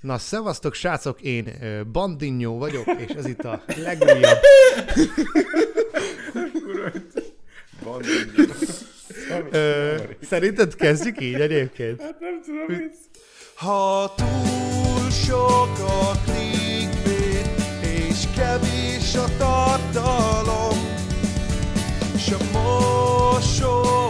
Na, szevasztok, srácok, én Bandinyó vagyok, és ez itt a legújabb... Ö, szerinted kezdjük így egyébként? Hát nem tudom, mit. Ha túl sok a clickbait, és kevés a tartalom, s a mosoly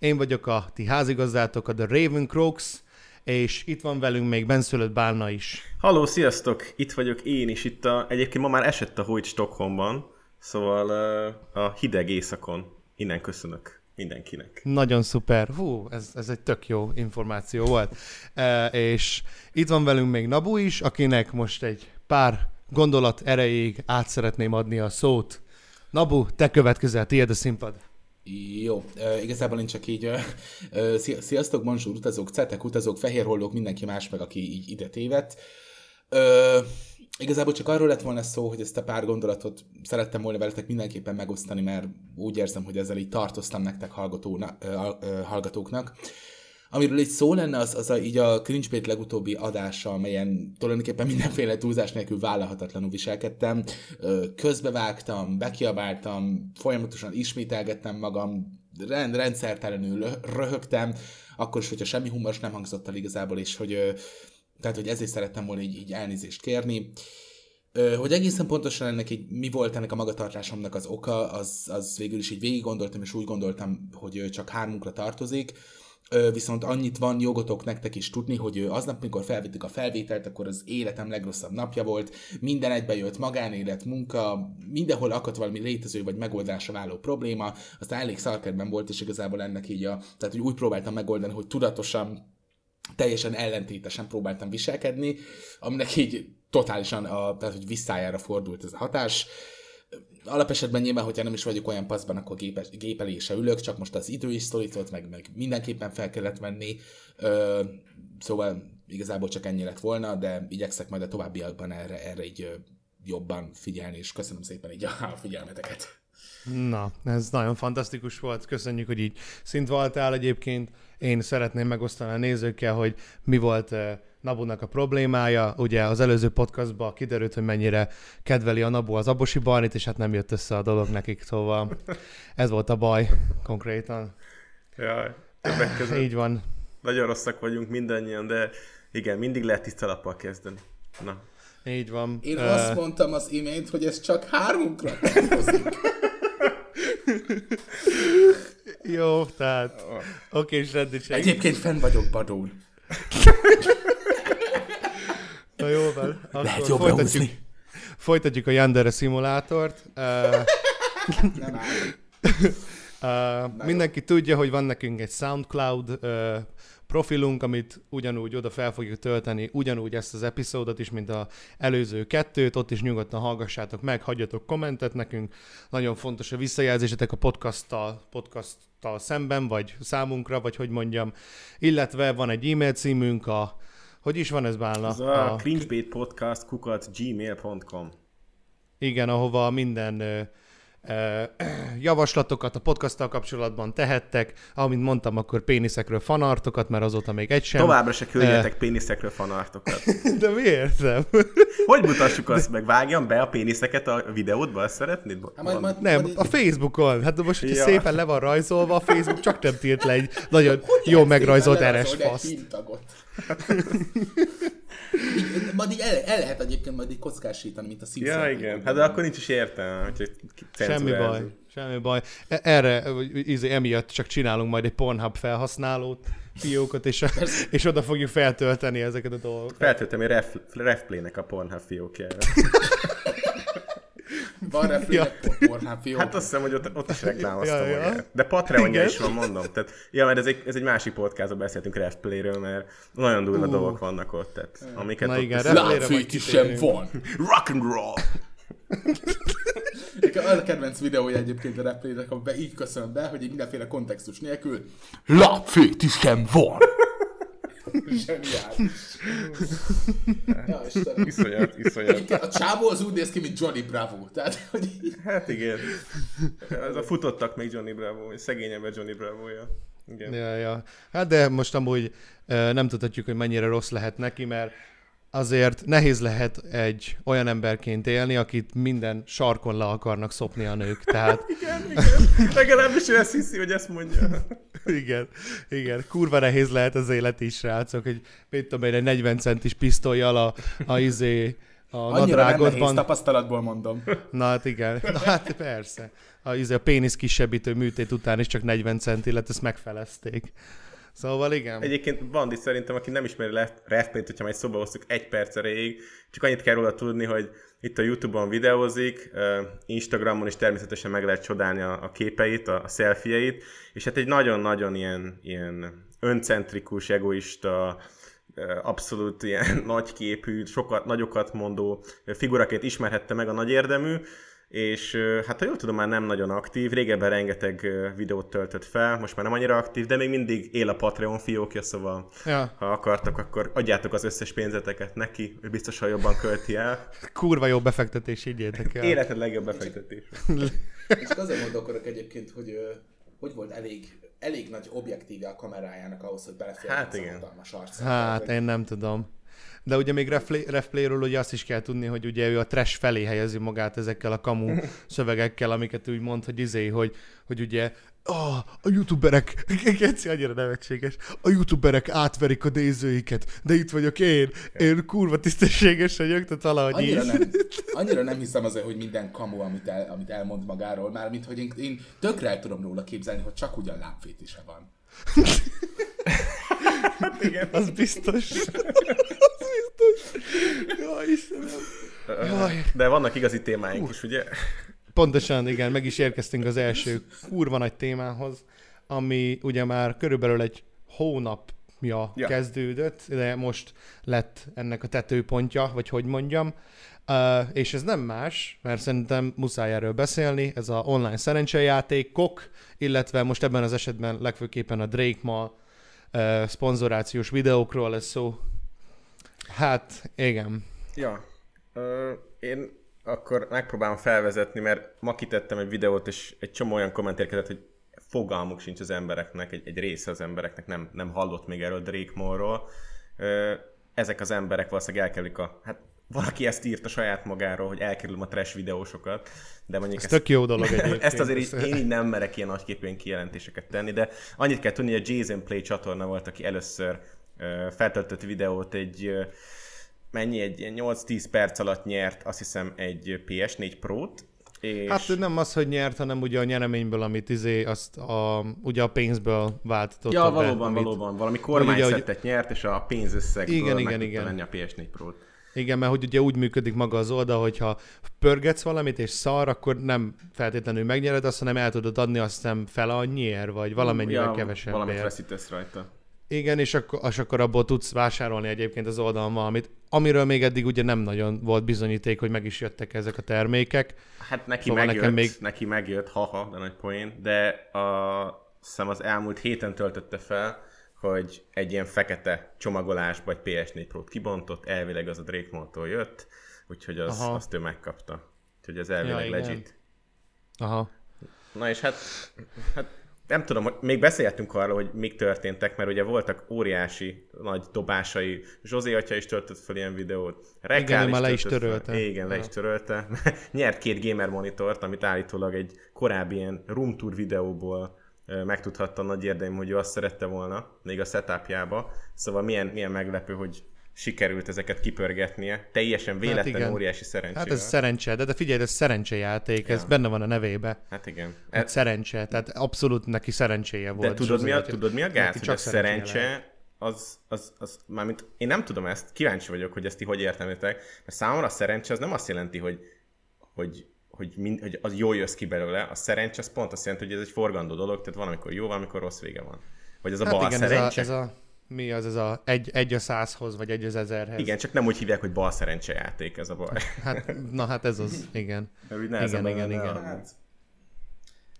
Én vagyok a ti házigazdátok, a The Raven Croaks, és itt van velünk még benszülött Bálna is. Halló, sziasztok! Itt vagyok én is. Itt a, egyébként ma már esett a hót Stockholmban, szóval a hideg éjszakon. Innen köszönök mindenkinek. Nagyon szuper. Hú, ez, ez egy tök jó információ volt. E, és itt van velünk még Nabu is, akinek most egy pár gondolat erejéig át szeretném adni a szót. Nabu, te következel, tiéd a színpad. Jó, uh, igazából én csak így, uh, uh, sziasztok, bonjour, utazók, cetek, utazók, fehérhollók, mindenki más meg, aki így ide tévedt. Uh, igazából csak arról lett volna szó, hogy ezt a pár gondolatot szerettem volna veletek mindenképpen megosztani, mert úgy érzem, hogy ezzel így tartoztam nektek hallgatóna, uh, uh, hallgatóknak. Amiről itt szó lenne, az, az a, így a Cringebait legutóbbi adása, amelyen tulajdonképpen mindenféle túlzás nélkül vállalhatatlanul viselkedtem. Közbevágtam, bekiabáltam, folyamatosan ismételgettem magam, rend, rendszertelenül röhögtem, akkor is, hogyha semmi humor nem hangzott el igazából, és hogy, tehát, hogy ezért szerettem volna így, így elnézést kérni. Hogy egészen pontosan ennek így, mi volt ennek a magatartásomnak az oka, az, az végül is így végig gondoltam, és úgy gondoltam, hogy csak hármunkra tartozik. Viszont annyit van jogotok nektek is tudni, hogy aznap, mikor felvittük a felvételt, akkor az életem legrosszabb napja volt, minden egybe jött magánélet, munka, mindenhol akadt valami létező vagy megoldásra váló probléma, aztán elég szarkerben volt, és igazából ennek így a, tehát úgy próbáltam megoldani, hogy tudatosan teljesen ellentétesen próbáltam viselkedni, aminek így totálisan a, tehát, hogy visszájára fordult ez a hatás. Alapesetben nyilván, hogyha nem is vagyok olyan paszban, akkor gépe, gépelése ülök, csak most az idő is szólított, meg, meg mindenképpen fel kellett venni. Ö, szóval igazából csak ennyi lett volna, de igyekszek majd a továbbiakban erre, erre így jobban figyelni, és köszönöm szépen így a figyelmeteket. Na, ez nagyon fantasztikus volt. Köszönjük, hogy így szint voltál egyébként. Én szeretném megosztani a nézőkkel, hogy mi volt eh, Nabunak a problémája. Ugye az előző podcastban kiderült, hogy mennyire kedveli a Nabu az Abosi Barnit, és hát nem jött össze a dolog nekik, szóval ez volt a baj konkrétan. Jaj, többek között. Így van. Nagyon rosszak vagyunk mindannyian, de igen, mindig lehet tiszta lappal kezdeni. Na. Így van. Én Ö, azt mondtam az imént, hogy ez csak hármunkra tartozik. Jó, tehát oké, és rendítség. Egyébként fenn vagyok Badón. Na jó van. Lehet jobbra folytatjuk, húzni. folytatjuk a Yandere szimulátort. Uh, Nem áll. Uh, mindenki tudja, hogy van nekünk egy SoundCloud uh, profilunk, amit ugyanúgy oda fel fogjuk tölteni, ugyanúgy ezt az epizódot is, mint a előző kettőt, ott is nyugodtan hallgassátok meg, hagyjatok kommentet nekünk. Nagyon fontos a visszajelzésetek a podcasttal, podcasttal szemben, vagy számunkra, vagy hogy mondjam. Illetve van egy e-mail címünk, a hogy is van ez Bálna? Az a, a cringebait podcast kukat gmail.com. Igen, ahova minden javaslatokat a podcasttal kapcsolatban tehettek. Amint mondtam, akkor péniszekről fanartokat, mert azóta még egy sem. Továbbra se küldjetek péniszekről fanartokat. De miért nem? Hogy mutassuk azt meg? Vágjam be a péniszeket a videódba? Azt szeretnéd? Hát majd, majd, Nem, majd a Facebookon. Hát de most, hogyha Ja. szépen le van rajzolva, a Facebook csak nem tilt le egy nagyon Hogy jó lehet megrajzolt eres faszt. Így, majd így el, el, lehet egyébként majd így kockásítani, mint a Simpsons. Ja, igen. Hát de akkor nincs is értelme, hogy Semmi baj, semmi baj. E- Erre, izé, emiatt csak csinálunk majd egy Pornhub felhasználót, fiókot, és, és oda fogjuk feltölteni ezeket a dolgokat. Feltöltem egy ref, refplay-nek a Pornhub fiókjára. Van replének ja. Pornhub fiók. Hát azt hiszem, hogy ott, ott is reklámoztam Ja, ja. magát. De Patreonja is van, mondom. Tehát, ja, mert ez egy, ez egy másik podcastban beszéltünk Refplayről, mert nagyon durva Ú. dolgok vannak ott. Tehát, amiket Na ott igen, Refplay- Lábfétis sem van. Rock and roll! Nekem az a kedvenc videója egyébként a replének, amiben így köszönöm be, hogy így mindenféle kontextus nélkül Lábfétis sem van. Zseniális. Ja, Istenem. Iszonyat, iszonyat. A csávó az úgy néz ki, mint Johnny Bravo. Tehát, hogy Hát igen. Ez a futottak még Johnny Bravo, vagy szegényebb Johnny Bravo-ja. Igen. Ja, ja. Hát de most amúgy nem tudhatjuk, hogy mennyire rossz lehet neki, mert azért nehéz lehet egy olyan emberként élni, akit minden sarkon le akarnak szopni a nők. Tehát Igen, igen. Legalábbis ő ezt hiszi, hogy ezt mondja. igen, igen, kurva nehéz lehet az élet is, srácok, hogy mit tudom én, egy 40 centis pisztolyjal a, a izé, a annyira nem nehéz, nadrágodban. tapasztalatból mondom. Na hát igen, Na, hát persze. A, izé, a pénisz kisebbítő műtét után is csak 40 centi lett, ezt megfelezték. Szóval igen. Egyébként Bandi szerintem, aki nem ismeri Refplayt, hogyha majd szóba hoztuk egy perc erejéig, csak annyit kell róla tudni, hogy itt a Youtube-on videózik, Instagramon is természetesen meg lehet csodálni a, képeit, a, a és hát egy nagyon-nagyon ilyen, ilyen öncentrikus, egoista, abszolút ilyen nagyképű, sokat, nagyokat mondó figuraként ismerhette meg a nagy érdemű, és hát ha jól tudom, már nem nagyon aktív, régebben rengeteg videót töltött fel, most már nem annyira aktív, de még mindig él a Patreon fiókja, szóval Ja, ha akartok, akkor adjátok az összes pénzeteket neki, ő biztosan jobban költi el. kurva jó befektetés, higgyétek el. Életed legjobb befektetés. És azért gondolkodok egyébként, hogy hogy volt elég, elég nagy objektívja a kamerájának ahhoz, hogy beleférjen Hát az a igen. hatalmas arc. Hát, én nem tudom. De ugye még Refplay- Refplayről ugye azt is kell tudni, hogy ugye ő a trash felé helyezi magát ezekkel a kamu szövegekkel, amiket úgy mond, hogy izé, hogy, hogy ugye ah, a youtuberek, Geci annyira nevetséges, a youtuberek átverik a nézőiket, de itt vagyok én, én kurva tisztességes vagyok, tehát valahogy Annyira így. nem, annyira nem hiszem azért, hogy minden kamu, amit, el, amit elmond magáról, már mint hogy én, én tökre el tudom róla képzelni, hogy csak ugyan lábfétise van. Az biztos. az biztos. Jaj, Istenem. Jaj. De vannak igazi témáink is, ugye? Pontosan, igen, meg is érkeztünk az első kurva nagy témához, ami ugye már körülbelül egy hónapja ja. Ja. kezdődött, de most lett ennek a tetőpontja, vagy hogy mondjam. Uh, és ez nem más, mert szerintem muszáj erről beszélni, ez a online szerencsejátékok, illetve most ebben az esetben legfőképpen a Drake ma uh, szponzorációs videókról lesz szó. Hát, igen. Ja. Ö, én akkor megpróbálom felvezetni, mert ma kitettem egy videót, és egy csomó olyan komment érkezett, hogy fogalmuk sincs az embereknek, egy, egy része az embereknek nem, nem hallott még erről Drake Moore-ról. Ö, ezek az emberek valószínűleg elkerülik a... Hát valaki ezt írt a saját magáról, hogy elkerülöm a trash videósokat, de mondjuk Ez tök jó dolog egyébként. ezt azért így, Ezt- én így nem merek ilyen nagyképűen kijelentéseket tenni, de annyit kell tudni, hogy a Jason Play csatorna volt, aki először feltöltött videót egy mennyi, egy ilyen 8-10 perc alatt nyert, azt hiszem egy PS4 Pro-t, és Hát nem az, hogy nyert, hanem ugye a nyereményből, amit izé, azt a, ugye a pénzből váltotta ja, be. valóban, amit, valóban, valami kormányszettet nyert, és a pénzösszegből Igen, meg igen, igen. venni a PS4 Pro-t. Igen, mert hogy ugye úgy működik maga az oldal, hogyha pörgetsz valamit és szar, akkor nem feltétlenül megnyered azt, hanem el tudod adni azt hiszem fel annyiért, vagy valamennyivel ja, kevesebb. Valamit veszítesz rajta. Igen, és akkor, és akkor abból tudsz vásárolni egyébként az oldalon valamit, amiről még eddig ugye nem nagyon volt bizonyíték, hogy meg is jöttek ezek a termékek. Hát neki Szóval megjött, nekem még- neki megjött, haha, de nagy poén, de a, hiszem az elmúlt héten töltötte fel, hogy egy ilyen fekete csomagolásba egy PS4 Pro-t kibontott, elvileg az a Drake Mall-tól jött, úgyhogy az, Aha. azt ő megkapta. Úgyhogy ez elvileg Ja, igen. legit. Aha. Na és hát, hát nem tudom, hogy még beszéltünk arról, hogy mik történtek, mert ugye voltak óriási nagy dobásai. Zsozé atya is töltött fel ilyen videót. Rekál ő már le is töltött fel. törölte. Igen, le Ja. is törölte. Nyert két gamer monitort, amit állítólag egy korábbi ilyen room tour videóból megtudhatta nagy érdem, hogy ő azt szerette volna, még a setupjába. Szóval milyen, milyen meglepő, hogy sikerült ezeket kipörgetnie. Teljesen véletlen, igen. óriási szerencsével. Hát ez szerencse, de, de figyelj, ez szerencsejáték, ez benne van a nevébe. hát igen. Hát szerencse, tehát abszolút neki szerencséje volt. De tudod mi, a, tudod mi a gáz? Hogy a szerencséje lehet. szerencse, az, az, az, mármint én nem tudom ezt, kíváncsi vagyok, hogy ezt ti hogy értelmétek, mert számomra a szerencse az nem azt jelenti, hogy, hogy, hogy mind, hogy az jól jössz ki belőle, a szerencse az pont azt jelenti, hogy ez egy forgandó dolog, tehát van, amikor jó, van, amikor rossz vége van. Vagy ez a Hát bal igen, ez a, szerencse. ez a, mi az, ez a egy, egy a százhoz, vagy egy az ezerhez. Igen, csak nem úgy hívják, hogy bal szerencse játék ez a baj. Hát, na hát ez az, igen. Igen, igen, igen. arra. Hát,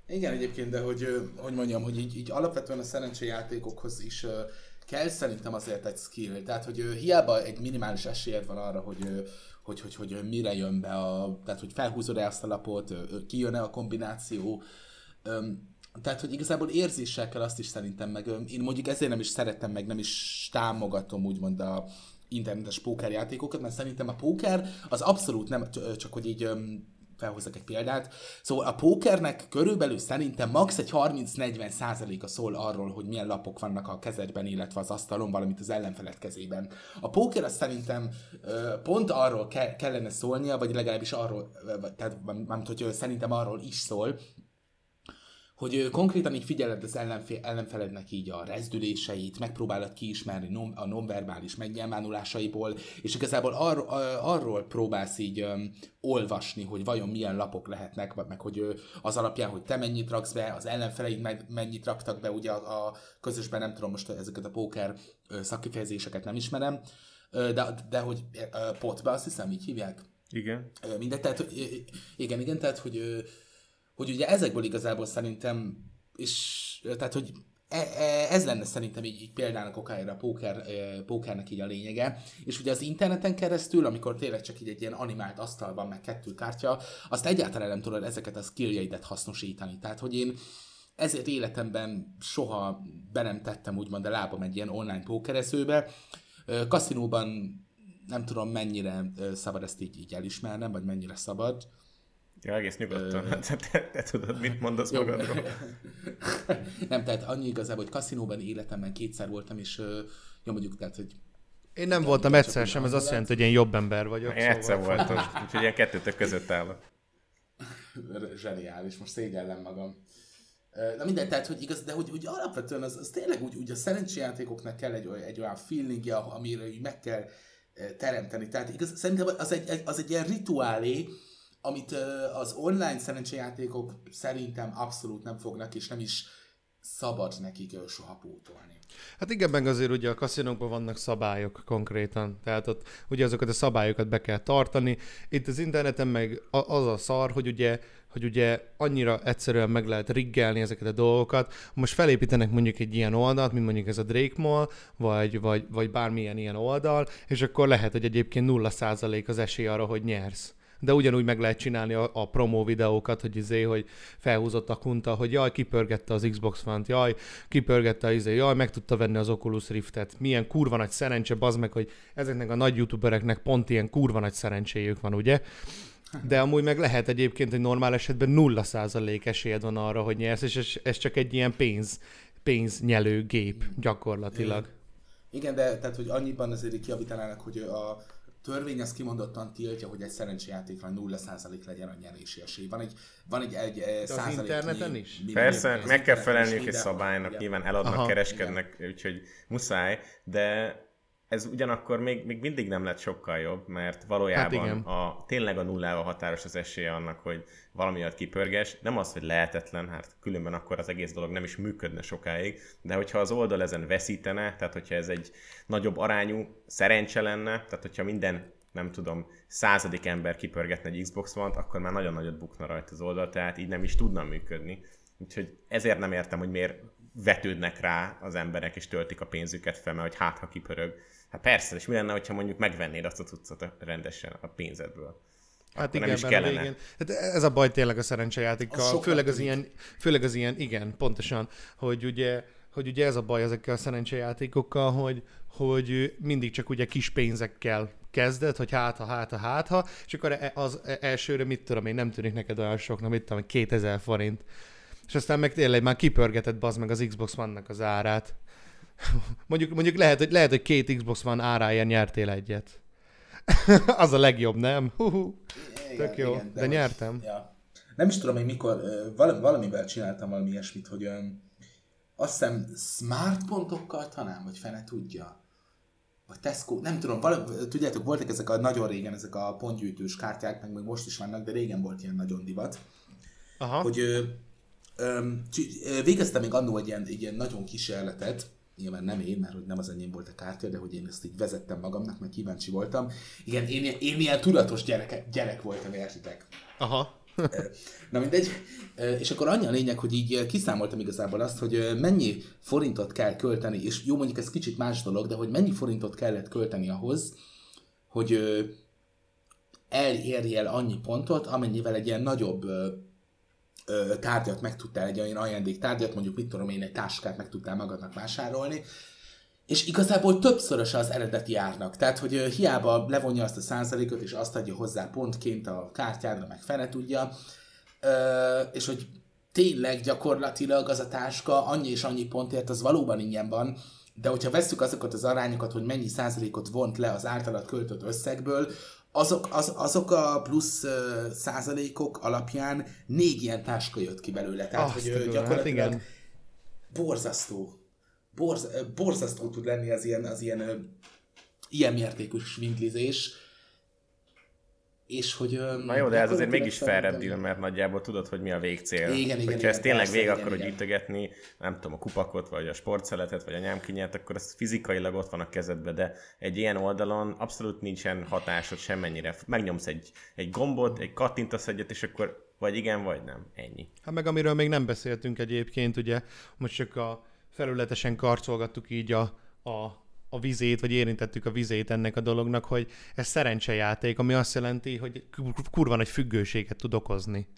igen, egyébként, de hogy, hogy mondjam, hogy így, így alapvetően a szerencséjátékokhoz is kell szerintem azért egy skill. Tehát, hogy ö, hiába egy minimális esélyed van arra, hogy, hogy, hogy, hogy ö, mire jön be a, tehát hogy felhúzod-e azt a lapot, kijön-e a kombináció, tehát, hogy igazából érzéssel kell azt is szerintem, meg én mondjuk ezért nem is szeretem, meg nem is támogatom úgymond a internetes pókerjátékokat, mert szerintem a póker az abszolút nem, csak hogy így felhozzak egy példát. Szóval a pókernek körülbelül szerintem max. egy 30-40 százaléka szól arról, hogy milyen lapok vannak a kezedben, illetve az asztalon, valamint az ellenfeled kezében. A póker az szerintem pont arról ke- kellene szólnia, vagy legalábbis arról, tehát nem hogy szerintem arról is szól, hogy konkrétan így figyeled az ellenfé- ellenfelednek így a rezdüléseit, megpróbálod kiismerni non- a nonverbális megnyilvánulásaiból, és igazából ar- arról próbálsz így öm, olvasni, hogy vajon milyen lapok lehetnek, vagy meg hogy ö, az alapján, hogy te mennyit raksz be, az ellenfeleid me- mennyit raktak be, ugye a, a közösben nem tudom most ezeket a póker ö, szakkifejezéseket nem ismerem, ö, de, de hogy ö, potbe azt hiszem így hívják, Igen. Ö, Mindegy, tehát ö, igen, igen, tehát hogy, ö, hogy ugye ezekből igazából szerintem, és tehát hogy e- e- ez lenne szerintem így, így példának okájára a póker, pókernek így a lényege, és ugye az interneten keresztül, amikor tényleg csak így egy ilyen animált asztal van, meg kettő kártya, azt egyáltalán nem tudod ezeket a skilljeidet hasznosítani. Tehát, hogy én ezért életemben soha be nem tettem úgymond a lábam egy ilyen online pókerezőbe. Ö, Kaszinóban nem tudom mennyire szabad ezt így, így elismernem, vagy mennyire szabad. Ja, egész nyugodtan. Te, te, te tudod, mit mondasz Jó. magadról. nem, tehát annyi igazából, hogy kaszinóban életemben kétszer voltam, és ö, jó mondjuk, tehát, hogy Én nem Igen, voltam egyszer sem, ez azt jelenti, hogy én jobb ember vagyok. Én egyszer szóval- voltam, úgyhogy ilyen kettőtök között állok. zseniális, most szégyellem magam. Ö, Na mindegy, tehát, hogy igaz, de hogy, hogy alapvetően az, az tényleg úgy, úgy a szerencséjátékoknak kell egy, olyan- egy olyan feelingje, amire így meg kell ö, teremteni. Tehát igaz, szerintem az egy, egy- az egy ilyen rituálé, amit az online szerencséjátékok szerintem abszolút nem fognak, és nem is szabad nekik soha pótolni. Hát igen, meg azért ugye a kaszinókban vannak szabályok konkrétan, tehát ott ugye azokat a szabályokat be kell tartani. Itt az interneten meg az a szar, hogy ugye, hogy ugye annyira egyszerűen meg lehet riggelni ezeket a dolgokat. Most felépítenek mondjuk egy ilyen oldalt, mint mondjuk ez a Drake Mall, vagy, vagy, vagy bármilyen ilyen oldal, és akkor lehet, hogy egyébként 0% az esély arra, hogy nyersz de ugyanúgy meg lehet csinálni a, a promó videókat, hogy izé, hogy felhúzott a kunta, hogy jaj, kipörgette az Xbox One-t, jaj, kipörgette az izé, jaj, meg tudta venni az Oculus Riftet. Milyen kurva nagy szerencse, bazd meg, hogy ezeknek a nagy youtubereknek pont ilyen kurva nagy szerencséjük van, ugye? De amúgy meg lehet egyébként, hogy normál esetben 0% esélyed van arra, hogy nyersz, és ez, ez csak egy ilyen pénz, pénznyelő gép gyakorlatilag. Igen, de tehát, hogy annyiban azért kiavítanának, hogy a törvény az kimondottan tiltja, hogy egy szerencséjátékra 0% legyen a nyerési esély. Van egy, van egy, egy eh, százaléknyi interneten is? minimum, Persze, az meg kell felelniük egy szabálynak, igen. nyilván eladnak, Aha. kereskednek, úgyhogy muszáj, de ez ugyanakkor még, még mindig nem lett sokkal jobb, mert valójában Hát igen. a, tényleg a nullával határos az esélye annak, hogy valami miatt kipörges. Nem az, hogy lehetetlen, hát különben akkor az egész dolog nem is működne sokáig, de hogyha az oldal ezen veszítene, tehát hogyha ez egy nagyobb arányú szerencse lenne, tehát hogyha minden nem tudom, századik ember kipörgetne egy Xbox One-t, akkor már nagyon nagyot bukna rajta az oldal, tehát így nem is tudna működni. Úgyhogy ezért nem értem, hogy miért vetődnek rá az emberek, és töltik a pénzüket fel, mert hogy hát, ha kipörög. Hát persze, és mi lenne, hogyha mondjuk megvennéd azt a cuccot rendesen a pénzedből? Hát Akkor igen, nem is a kellene. végén, hát ez a baj tényleg a szerencsejátékkal, sokat főleg az, ilyen, főleg az ilyen, igen, pontosan, hogy ugye, hogy ugye ez a baj ezekkel a szerencsejátékokkal, hogy, hogy mindig csak ugye kis pénzekkel kezded, hogy hát ha, hát ha, hát ha, és akkor e- az elsőre mit tudom én, nem tűnik neked olyan soknak, mit tudom, 2000 forint. És aztán meg tényleg már kipörgeted bazd meg az Xbox One-nak az árát. Mondjuk, mondjuk lehet, hogy, lehet, hogy két Xbox One áráért nyertél egyet. az a legjobb, nem? Hú-hú. Tök jó, de hogy- nyertem. Ja. Nem is tudom, hogy mikor, valami, valamivel csináltam valami ilyesmit, hogy olyan, azt hiszem smart pontokkal talán, vagy fene tudja. vagy Tesco, nem tudom, vala, tudjátok, voltak ezek a nagyon régen, ezek a pontgyűjtős kártyák, meg még most is vannak, de régen volt ilyen nagyon divat, Aha. hogy ö, ö, végeztem még annó egy ilyen, egy ilyen nagyon kísérletet, nyilván nem én, mert hogy nem az enyém volt a kártya, de hogy én ezt így vezettem magamnak, meg kíváncsi voltam. Igen, én, én ilyen tudatos gyerek, gyerek voltam, értitek. Aha. Na mindegy. És akkor annyi a lényeg, hogy így kiszámoltam igazából azt, hogy mennyi forintot kell költeni, és jó mondjuk ez kicsit más dolog, de hogy mennyi forintot kellett költeni ahhoz, hogy elérjél annyi pontot, amennyivel egy ilyen nagyobb tárgyat meg tudtál, egy olyan ajándéktárgyat, mondjuk mit tudom én, egy táskát meg tudtál magadnak vásárolni, és igazából többszörös az eredeti árnak. Tehát, hogy hiába levonja azt a százalékot, és azt adja hozzá pontként a kártyádra, meg fene tudja, és hogy tényleg gyakorlatilag az a táska annyi és annyi pontért, az valóban ingyen van, de hogyha vesszük azokat az arányokat, hogy mennyi százalékot vont le az általad költött összegből, azok, az, azok a plusz ö, százalékok alapján négy ilyen táska jött ki belőle. Tehát, Azt hogy ö, tudom, hát gyakorlatilag igen. borzasztó. Borz, borzasztó tud lenni az ilyen, az ilyen, ilyen mértékű svindlizés. És hogy... Na jó, de ez azért mégis deal, mert nagyjából tudod, hogy mi a végcél. Igen, igen, Hogyha igen, ezt tényleg persze, végig igen, akarod igen. gyűjtögetni, nem tudom, a kupakot, vagy a sportszeletet, vagy a nyámkinyát, akkor ez fizikailag ott van a kezedbe, de egy ilyen oldalon abszolút nincsen hatásod semmennyire. Megnyomsz egy, egy gombot, egy kattintasz egyet, és akkor vagy igen, vagy nem. Ennyi. Hát meg amiről még nem beszéltünk egyébként, ugye most csak a felületesen karcolgattuk így a, a, a vizét, vagy érintettük a vizét ennek a dolognak, hogy ez szerencsejáték, ami azt jelenti, hogy kur- kurva nagy függőséget tud okozni.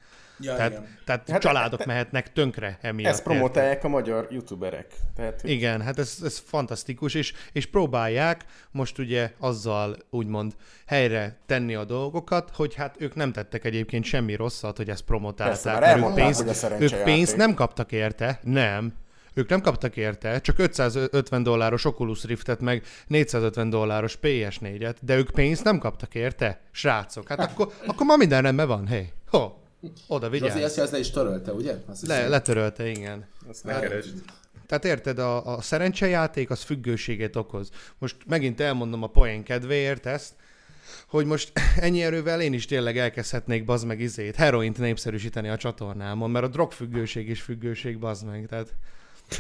Ja, tehát igen. tehát Hát- családok mehetnek tönkre emiatt. Ezt promotálják a magyar youtuberek. Tehát, hogy Igen, hát ez, ez fantasztikus, és, és próbálják most ugye azzal úgymond helyre tenni a dolgokat, hogy hát ők nem tettek egyébként semmi rosszat, hogy ezt promotálták. Persze, mert ők pénzt, hogy a ők pénzt nem kaptak érte, nem. Ők nem kaptak érte, csak 550 dolláros Oculus Riftet, meg 450 dolláros PS4-et, de ők pénzt nem kaptak érte, srácok. Hát akkor, akkor ma minden rendben van, hé. Ho, oda Zsozi vigyázz. azt, azt le is törölte, ugye? Azt Le, letörölte, igen. azt ne keresd. Tehát érted, a, a szerencsejáték az függőséget okoz. Most megint elmondom a poén kedvéért ezt, hogy most ennyi erővel én is tényleg elkezdhetnék bazd meg izét, heroint népszerűsíteni a csatornámon, mert a drogfüggőség is függőség, bazd meg. Tehát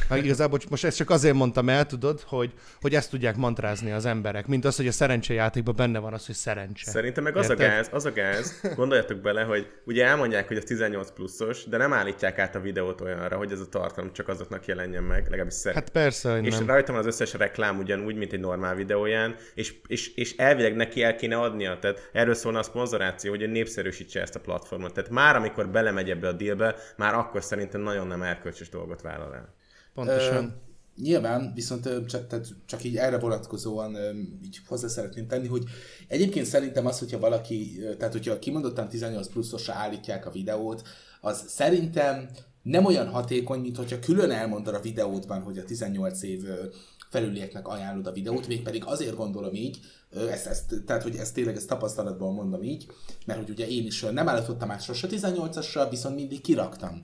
Hát igazából most ezt csak azért mondtam el, tudod, hogy, hogy ezt tudják mantrázni az emberek, mint az, hogy a szerencsejátékban benne van az, hogy szerencse. Szerintem meg az a Érted? gáz, az a gáz, gondoljatok bele, hogy ugye elmondják, hogy ez 18 pluszos, de nem állítják át a videót olyanra, hogy ez a tartalom csak azoknak jelenjen meg, legalábbis szerint. Hát persze, hogy és nem. rajta van az összes reklám ugyanúgy, mint egy normál videóján, és, és, és elvileg neki el kéne adnia. Tehát erről szólna a szponzoráció, hogy népszerűsítse ezt a platformot. Tehát már amikor belemegy ebbe a dealbe, már akkor szerintem nagyon nem erkölcsös dolgot vállal el. Pontosan. Ö, nyilván, viszont csak, tehát csak így erre vonatkozóan így hozzá szeretném tenni, hogy egyébként szerintem az, hogyha valaki, tehát hogyha kimondottan 18 pluszosra állítják a videót, az szerintem nem olyan hatékony, mint hogyha külön elmondod a videódban, hogy a 18 év felülieknek ajánlod a videót, mégpedig azért gondolom így, ezt, ezt, tehát hogy ezt tényleg ezt tapasztalatban mondom így, mert hogy ugye én is nem állítottam át sose 18-asra, viszont mindig kiraktam.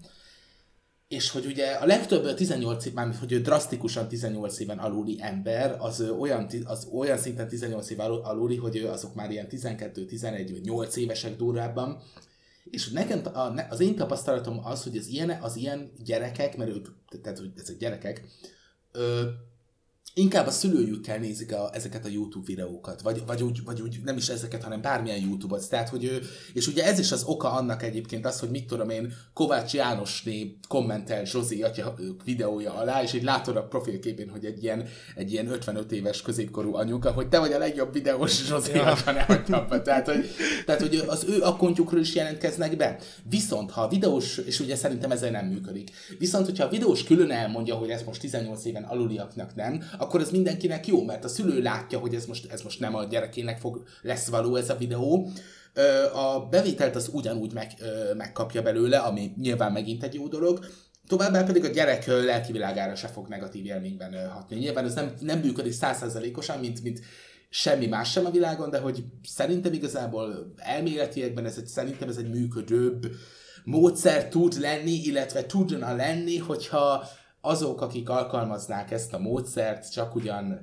És hogy ugye a legtöbb 18 év, mármint hogy ő drasztikusan 18 éven aluli ember, az olyan, az olyan szinten 18 év alu- aluli, hogy ő azok már ilyen 12, 11 vagy 8 évesek durvábban. És nekem, az én tapasztalatom az, hogy az ilyen, az ilyen gyerekek, mert ők, tehát hogy ezek gyerekek, ö, inkább a szülőjükkel nézik a, ezeket a YouTube videókat, vagy, vagy, úgy, vagy úgy nem is ezeket, hanem bármilyen YouTube-ot. Tehát, hogy ő, és ugye ez is az oka annak egyébként az, hogy mit tudom én, Kovács Jánosné kommentel Zsozi atya videója alá, és így látod a profilképén, hogy egy ilyen, egy ilyen 55 éves középkorú anyuka, hogy te vagy a legjobb videós Zsozi ja. atya, ne. Tehát, hogy, tehát, hogy az ő akkontjukról is jelentkeznek be. Viszont, ha a videós, és ugye szerintem ezzel nem működik, viszont, hogyha a videós külön elmondja, hogy ez most 18 éven aluliaknak nem, akkor ez mindenkinek jó, mert a szülő látja, hogy ez most, ez most nem a gyerekének fog, lesz való ez a videó. A bevételt az ugyanúgy meg, megkapja belőle, ami nyilván megint egy jó dolog, Továbbá pedig a gyerek lelkivilágára se fog negatív élményben hatni. Nyilván ez nem, nem működik százszerzalékosan, mint, mint semmi más sem a világon, de hogy szerintem igazából elméletiekben ez egy, szerintem ez egy működőbb módszer tud lenni, illetve tudna lenni, hogyha azok, akik alkalmaznák ezt a módszert, csak ugyan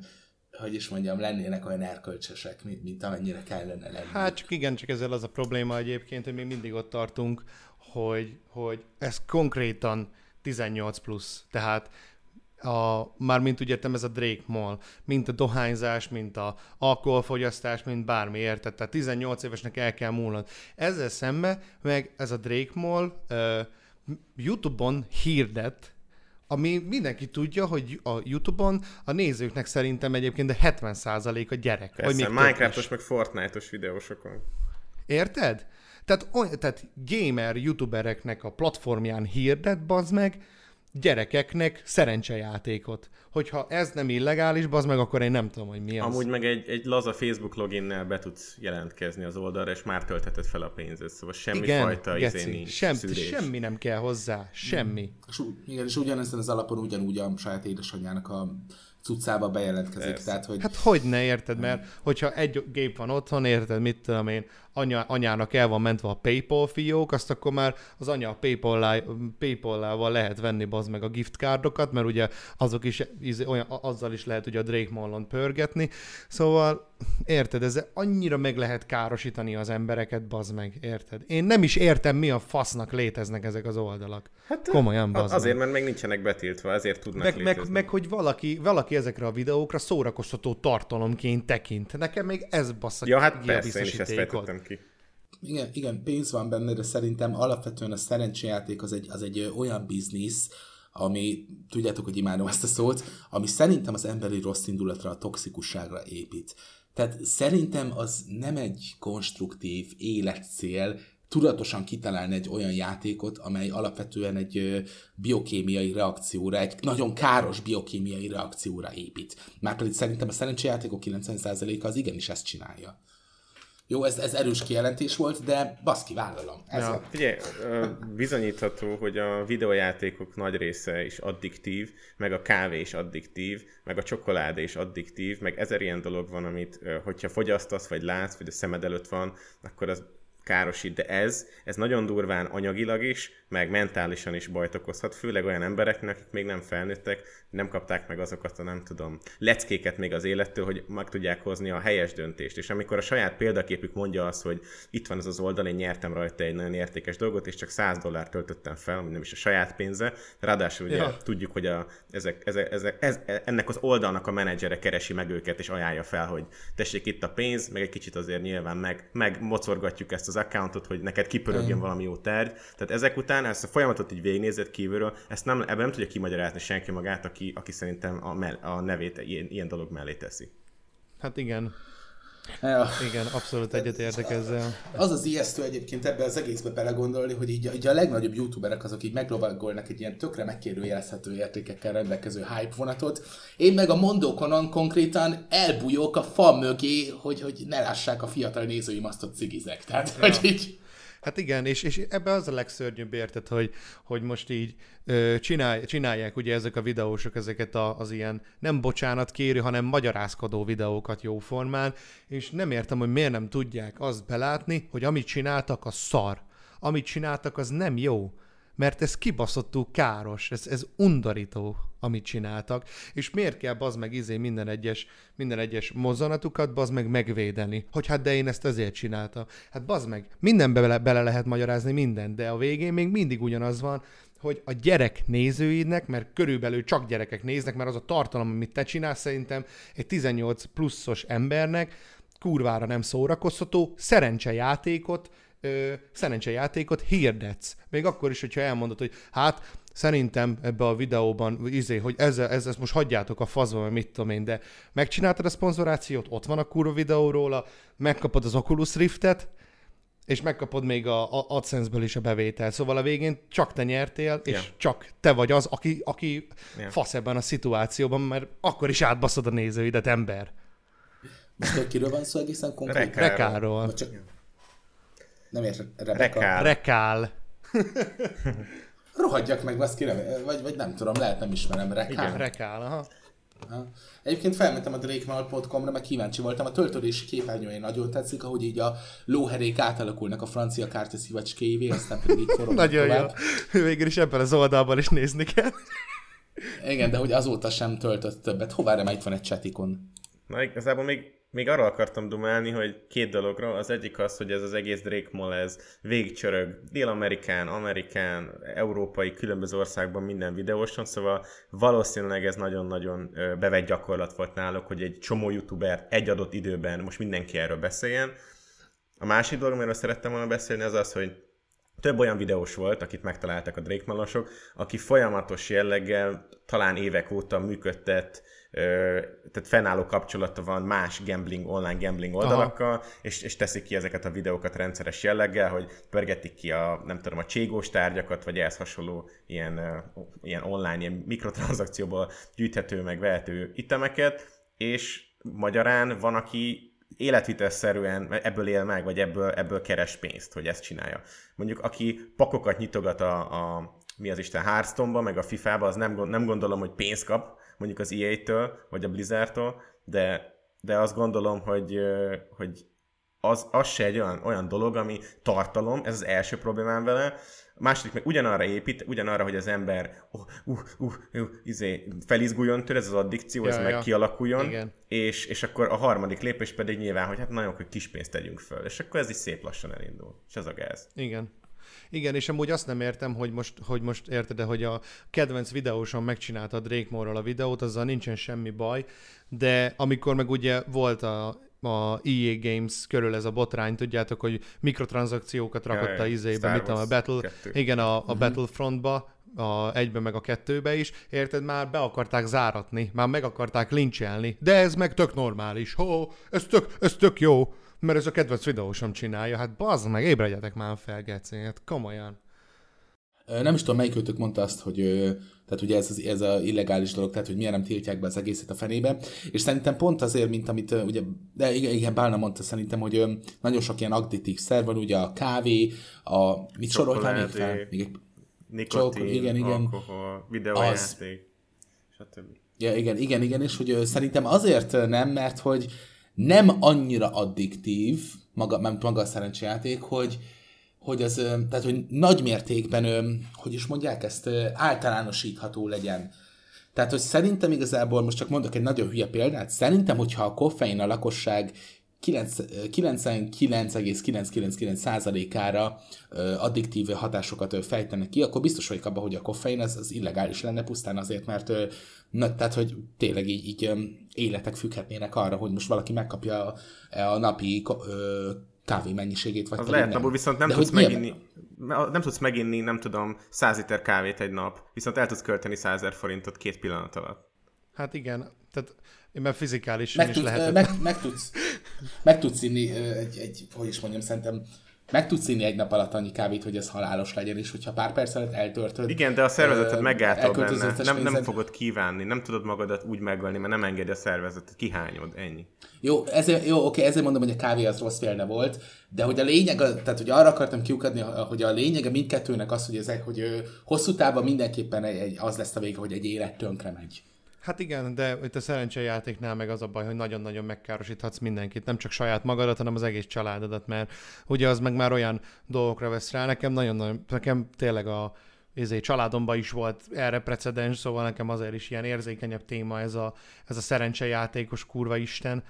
hogy is mondjam, lennének olyan erkölcsösek, mint, mint amennyire kellene lenni. Hát csak igen, csak ezzel az a probléma egyébként, hogy még mindig ott tartunk, hogy, hogy ez konkrétan 18 plusz. Tehát a, már mint úgy értem, ez a Drake Mall, mint a dohányzás, mint a alkoholfogyasztás, mint bármi, érted? Tehát 18 évesnek el kell múlnod. Ezzel szembe meg ez a Drake Mall uh, YouTube-on hirdet, ami mindenki tudja, hogy a YouTube-on a nézőknek szerintem egyébként de 70% a gyerek. Persze, vagy még Minecraftos meg Fortnite-os videósokon. Érted? Tehát, oly, tehát gamer youtubereknek a platformján hirdet, bazd meg, gyerekeknek szerencsejátékot. Hogyha ez nem illegális, bazd meg, akkor én nem tudom, hogy mi az. Amúgy meg egy, egy laza Facebook loginnel be tudsz jelentkezni az oldalra, és már töltheted fel a pénzet, szóval semmi Igen, fajta izé geci, nincs sem, szűrés. semmi nem kell hozzá, semmi. És, ú- igen, és ugyanezen az alapon ugyanúgy a saját édesanyjának a cuccába bejelentkezik. Tehát, hogy Hát hogy ne érted, mert hogyha egy gép van otthon, érted, mit tudom én, anya, anyának el van mentve a Paypal fiók, azt akkor már az anya a Paypal-lal lehet venni bazd meg a gift cardokat, mert ugye azok is, olyan, azzal is lehet ugye a Drake Mallon pörgetni, szóval érted, ez annyira meg lehet károsítani az embereket, bazd meg, érted? Én nem is értem, mi a fasznak léteznek ezek az oldalak. Hát, Komolyan, bazd Azért, meg. mert még nincsenek betiltva, ezért tudnak Meg, meg, létezni. meg, hogy valaki, valaki ezekre a videókra szórakoztató tartalomként tekint. Nekem még ez bassza Ja, hát persze, én is ezt. Igen, igen, pénz van benne, de szerintem alapvetően a szerencsejáték az egy, az egy olyan biznisz, ami, tudjátok, hogy imádom ezt a szót, ami szerintem az emberi rossz indulatra, a toxikusságra épít. Tehát szerintem az nem egy konstruktív életcél, tudatosan kitalálni egy olyan játékot, amely alapvetően egy biokémiai reakcióra, egy nagyon káros biokémiai reakcióra épít. Márpedig szerintem a szerencsejátékok 90%-a az igenis ezt csinálja. Jó, ez, ez erős kijelentés volt, de baszki, vállalom. Ez Ja. Figyelj, bizonyítható, hogy a videójátékok nagy része is addiktív, meg a kávé is addiktív, meg a csokoládé is addiktív, meg ezer ilyen dolog van, amit hogyha fogyasztasz, vagy látsz, vagy a szemed előtt van, akkor az károsít, de ez, ez nagyon durván anyagilag is, meg mentálisan is bajt okozhat, főleg olyan embereknek, akik még nem felnőttek, nem kapták meg azokat a nem tudom, leckéket még az élettől, hogy meg tudják hozni a helyes döntést. És amikor a saját példaképük mondja azt, hogy itt van ez az oldal, én nyertem rajta egy nagyon értékes dolgot, és csak 100 dollárt töltöttem fel, ami nem is a saját pénze, ráadásul ugye Ja. tudjuk, hogy a, ezek, ezek, ezek, ez, ennek az oldalnak a menedzsere keresi meg őket, és ajánlja fel, hogy tessék itt a pénz, meg egy kicsit azért nyilván meg, meg mocorgatjuk ezt az accountot, hogy neked kipörögjön valami jó tárgy. Tehát ezek után ezt a folyamatot így végignézed kívülről, ezt nem, ebben nem tudja kimagyarázni senki magát, aki, aki szerintem a, mell- a nevét ilyen, ilyen dolog mellé teszi. Hát igen, Ja. igen, abszolút egyetértek ezzel. Az az ijesztő egyébként ebbe az egészbe belegondolni, hogy így, így a legnagyobb youtuberek azok így meglovagolnak egy ilyen tökre megkérdőjelezhető értékekkel rendelkező hype vonatot. Én meg a mondókonon konkrétan elbújok a fa mögé, hogy, hogy ne lássák a fiatal nézőim azt, hogy cigizek. Tehát, hogy így... Hát igen, és, és ebbe az a legszörnyűbb érted, hogy, hogy most így ö, csinálj, csinálják ugye ezek a videósok ezeket a, az ilyen nem bocsánat kérő, hanem magyarázkodó videókat jóformán, és nem értem, hogy miért nem tudják azt belátni, hogy amit csináltak, az szar. Amit csináltak, az nem jó. Mert ez kibaszottul káros, ez, ez undorító, amit csináltak, és miért kell bazd meg izé minden egyes, minden egyes mozzanatukat bazd meg megvédeni, hogy hát de én ezt ezért csináltam. Hát bazd meg, mindenbe bele, bele lehet magyarázni mindent, de a végén még mindig ugyanaz van, hogy a gyerek nézőidnek, mert körülbelül csak gyerekek néznek, mert az a tartalom, amit te csinálsz, szerintem egy 18 pluszos embernek kurvára nem szórakoztató, szerencsejátékot, ö, szerencsejátékot hirdetsz. Még akkor is, hogyha elmondod, hogy hát szerintem ebbe a videóban, izé, hogy ezzel, ezzel ezt most hagyjátok a fazba, vagy mit tudom én, de megcsináltad a szponzorációt, ott van a kurva videó róla, megkapod az Oculus Riftet, és megkapod még a, a AdSense-ből is a bevételt. Szóval a végén csak te nyertél, és Ja. csak te vagy az, aki, aki Ja. fasz ebben a szituációban, mert akkor is átbaszod a nézőidet, ember. Most kiről van szó egészen konkrétan? Rekáról. Csak... Nem ért, Rebecca. Rekál. Rekál. Rohadjak meg, baszki, Rebe- vagy, vagy nem tudom, lehet nem ismerem. Rekál. Igen. Rekál, aha. Ha. Egyébként felmentem a drakemall.com-ra, meg kíváncsi voltam. A töltődési képernyője nagyon tetszik, ahogy így a lóherék átalakulnak a francia kártyaszívacskévé, aztán pedig így Nagyon tovább. jó. Végül is ebben az oldalban is nézni kell. Igen, de hogy azóta sem töltött többet. Hová nem itt van egy chatikon? Na, igazából még, még arra akartam dumálni, hogy két dologra. Az egyik az, hogy ez az egész Drake Mall, ez végigcsörög Dél-Amerikán, Amerikán, európai, különböző országban minden videóson, szóval valószínűleg ez nagyon-nagyon bevett gyakorlat volt náluk, hogy egy csomó youtuber egy adott időben most mindenki erről beszéljen. A másik dolog, amiről szerettem volna beszélni, az az, hogy több olyan videós volt, akit megtaláltak a Drake Malosok, aki folyamatos jelleggel, talán évek óta működtet, tehát fennálló kapcsolata van más gambling, online gambling oldalakkal, és, és teszik ki ezeket a videókat rendszeres jelleggel, hogy pörgetik ki a, nem tudom, a cségós tárgyakat, vagy ehhez hasonló ilyen, ilyen online, ilyen mikrotranszakcióból gyűjthető, meg vehető itemeket, és magyarán van, aki életvitelszerűen ebből él meg, vagy ebből, ebből keres pénzt, hogy ezt csinálja. Mondjuk aki pakokat nyitogat a, a mi az Isten, Hearthstone-ba, meg a FIFA-ba, az nem, nem gondolom, hogy pénzt kap, mondjuk az EA-től, vagy a Blizzard-től, de, de azt gondolom, hogy, hogy az, az se egy olyan, olyan dolog, ami tartalom, ez az első problémám vele. A második meg ugyanarra épít, ugyanarra, hogy az ember uh, uh, uh, uh, izé, felizguljon tőle, ez az addikció, ez Ja, meg ja. kialakuljon, Igen. és, és akkor a harmadik lépés pedig nyilván, hogy hát nagyon, hogy kis pénzt tegyünk föl, és akkor ez is szép lassan elindul, és ez a gáz. Igen. Igen, és amúgy azt nem értem, hogy most, hogy most érted, de hogy a kedvenc videóson megcsinálta a Drake Moore-ral a videót, azzal nincsen semmi baj, de amikor meg ugye volt a, a EA Games körül ez a botrány, tudjátok, hogy mikrotranszakciókat rakott ja, a izébe, mit tudom, a Battle, kettő. igen, a, a uh-huh. Battlefrontba, a egybe meg a kettőbe is, érted, már be akarták záratni, már meg akarták lincselni, de ez meg tök normális, ho, ez tök, ez tök jó, mert ez a kedvenc videósom csinálja, hát bazd meg, ébredjetek már fel, geci, hát komolyan. Nem is tudom, melyikőtök mondta azt, hogy tehát ugye ez, az, ez a illegális dolog, tehát hogy miért nem tiltják be az egészet a fenébe, és szerintem pont azért, mint amit ugye, de igen, igen Bálna mondta szerintem, hogy nagyon sok ilyen addiktív szer van, ugye a kávé, a, mit soroltál még fel? Még egy, Nikotin, igen, igen. alkohol, videójáték, stb. Ja, igen, igen, igen, és hogy szerintem azért nem, mert hogy nem annyira addiktív maga, maga a szerencsejáték, hogy, hogy az, tehát hogy nagy mértékben, hogy is mondják ezt, általánosítható legyen. Tehát, hogy szerintem igazából, most csak mondok egy nagyon hülye példát, szerintem, hogyha a koffein a lakosság 9 99,999%-ára addiktív hatásokat fejtenek ki, akkor biztos vagyok abban, hogy a koffein az, az illegális lenne pusztán azért, mert na, tehát, hogy tényleg így, így életek függhetnének arra, hogy most valaki megkapja a, a napi ö, kávé mennyiségét, vagy Az lehet, nem. abból viszont nem De tudsz meginni, nem tudsz meginni, nem tudom, 100 liter kávét egy nap, viszont el tudsz költeni 100 ezer forintot két pillanat alatt. Hát igen, tehát mert fizikálisan meg, is tudsz, lehet. meg, meg, tudsz, meg tudsz inni egy, egy, hogy is mondjam, szerintem meg tudsz inni egy nap alatt annyi kávét, hogy ez halálos legyen, és hogyha pár perc alatt eltörtöd. Igen, de a megálltol elköltözöd benne. Nem, nem fogod kívánni, nem tudod magadat úgy megölni, mert nem engedi a szervezetet, kihányod, ennyi. Jó, ezért, jó, oké, ezért mondom, hogy a kávé az rossz félne volt, de hogy a lényeg, tehát hogy arra akartam kiukadni, hogy a lényege mindkettőnek az, hogy, ezek, hogy hosszú távon mindenképpen egy, egy, az lesz a vége, hogy egy élet tönkre megy. Hát igen, de itt a szerencsejátéknál meg az a baj, hogy nagyon-nagyon megkárosíthatsz mindenkit, nem csak saját magadat, hanem az egész családodat, mert ugye az meg már olyan dolgokra vesz rá. Nekem nagyon-nagyon, nekem tényleg a ezért családomban is volt erre precedens, szóval nekem azért is ilyen érzékenyebb téma ez a, ez a szerencsejátékos kurva isten.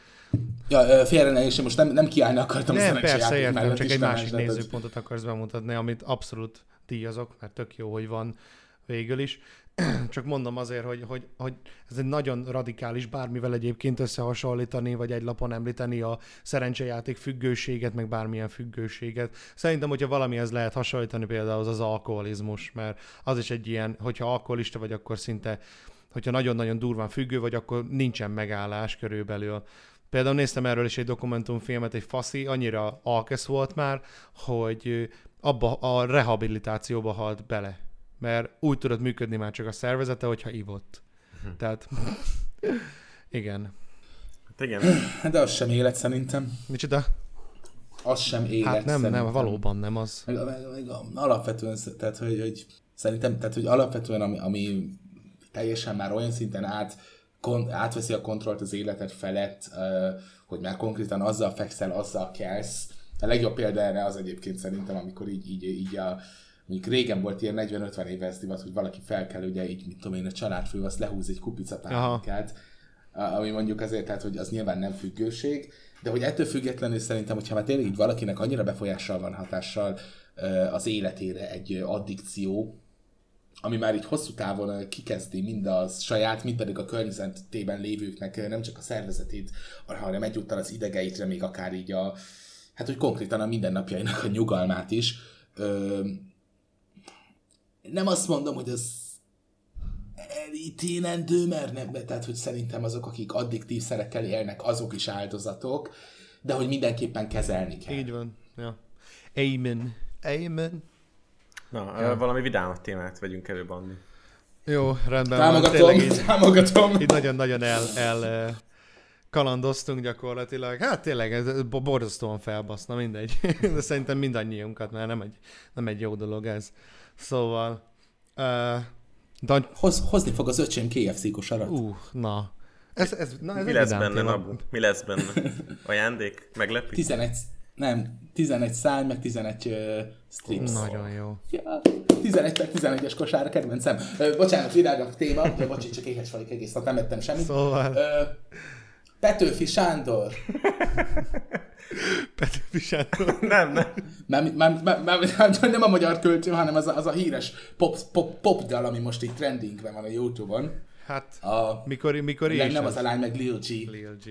Ja, félre ne, és most nem, nem kiállni akartam a Nem, szerencsejáték persze, értem, csak egy másik nézőpontot akarsz bemutatni, amit abszolút díjazok, mert tök jó, hogy van végül is. Csak mondom azért, hogy, hogy, hogy ez egy nagyon radikális, bármivel egyébként összehasonlítani, vagy egy lapon említeni a szerencsejáték függőséget, meg bármilyen függőséget. Szerintem, hogyha valamihez lehet hasonlítani, például az az alkoholizmus, mert az is egy ilyen, hogyha alkoholista vagy, akkor szinte, hogyha nagyon-nagyon durván függő vagy, akkor nincsen megállás körülbelül. Például néztem erről is egy dokumentumfilmet, egy faszi, annyira alkesz volt már, hogy abba a rehabilitációba halt bele. Mert úgy tudott működni már csak a szervezete, hogyha ivott. Tehát, igen. Hát igen, De az sem élet szerintem. Micsoda? Az sem élet Hát nem, szerintem. nem, valóban nem az. Meg, meg, meg alapvetően, tehát hogy, hogy szerintem, tehát hogy alapvetően, ami, ami teljesen már olyan szinten át, kon, átveszi a kontrollt az életed felett, hogy már konkrétan azzal fekszel, azzal kelsz. A legjobb példa erre az egyébként szerintem, amikor így, így, így a, mondjuk régen volt ilyen 40-50 éves divat, hogy valaki felkel, ugye így, mit tudom én, a családfő, azt lehúz egy kupica pálinkát. ami mondjuk azért, tehát, hogy az nyilván nem függőség, de hogy ettől függetlenül szerintem, hogyha már tényleg így valakinek annyira befolyással van hatással az életére egy addikció, ami már így hosszú távon kikezdi mind a saját, mind pedig a környezetében lévőknek nem csak a szervezetét, hanem egyúttal az idegeitre, még akár így a, hát hogy konkrétan a mindennapjainak a nyugalmát is. Nem azt mondom, hogy ez elítélendő, mert nem, tehát hogy szerintem azok, akik addiktív szerekkel élnek, azok is áldozatok, de hogy mindenképpen kezelni kell. Így van. Ja. Amen. Amen. Na, ja. valami vidámabb témát vegyünk elő, Bandi. Jó, rendben Támogatom, van. Tényleg így, támogatom. így nagyon-nagyon el, el kalandoztunk gyakorlatilag. Hát tényleg, ez bo- borzasztóan felbaszna, mindegy. De szerintem mindannyiunkat, mert nem egy, nem egy jó dolog ez. Szóval... Uh, Dan- Hoz, hozni fog az öcsém KFC kosarat. Uh. uh, na. Ez, ez, na, ez Mi lesz benne. Nabu? Mi lesz benne? Ajándék? Meglepi? 11, nem, 11 szál, meg 11 uh, strips. Nagyon jó. Ja, 11 per 11-es kosár, kedvencem. Ö, bocsánat, virágabb téma, de bocsi, csak éhes vagyok egész nap, nem ettem semmit. Szóval, Ö, Petőfi Sándor. Petőfi Sándor. Nem, nem. Már, már, már, már, nem a magyar költő, hanem az a, az a híres pop, pop, pop dal, ami most így trendingben van a Youtube-on. Hát, A, mikor, mikor nem, is nem ez? az a lány, meg Lil G. Lil G.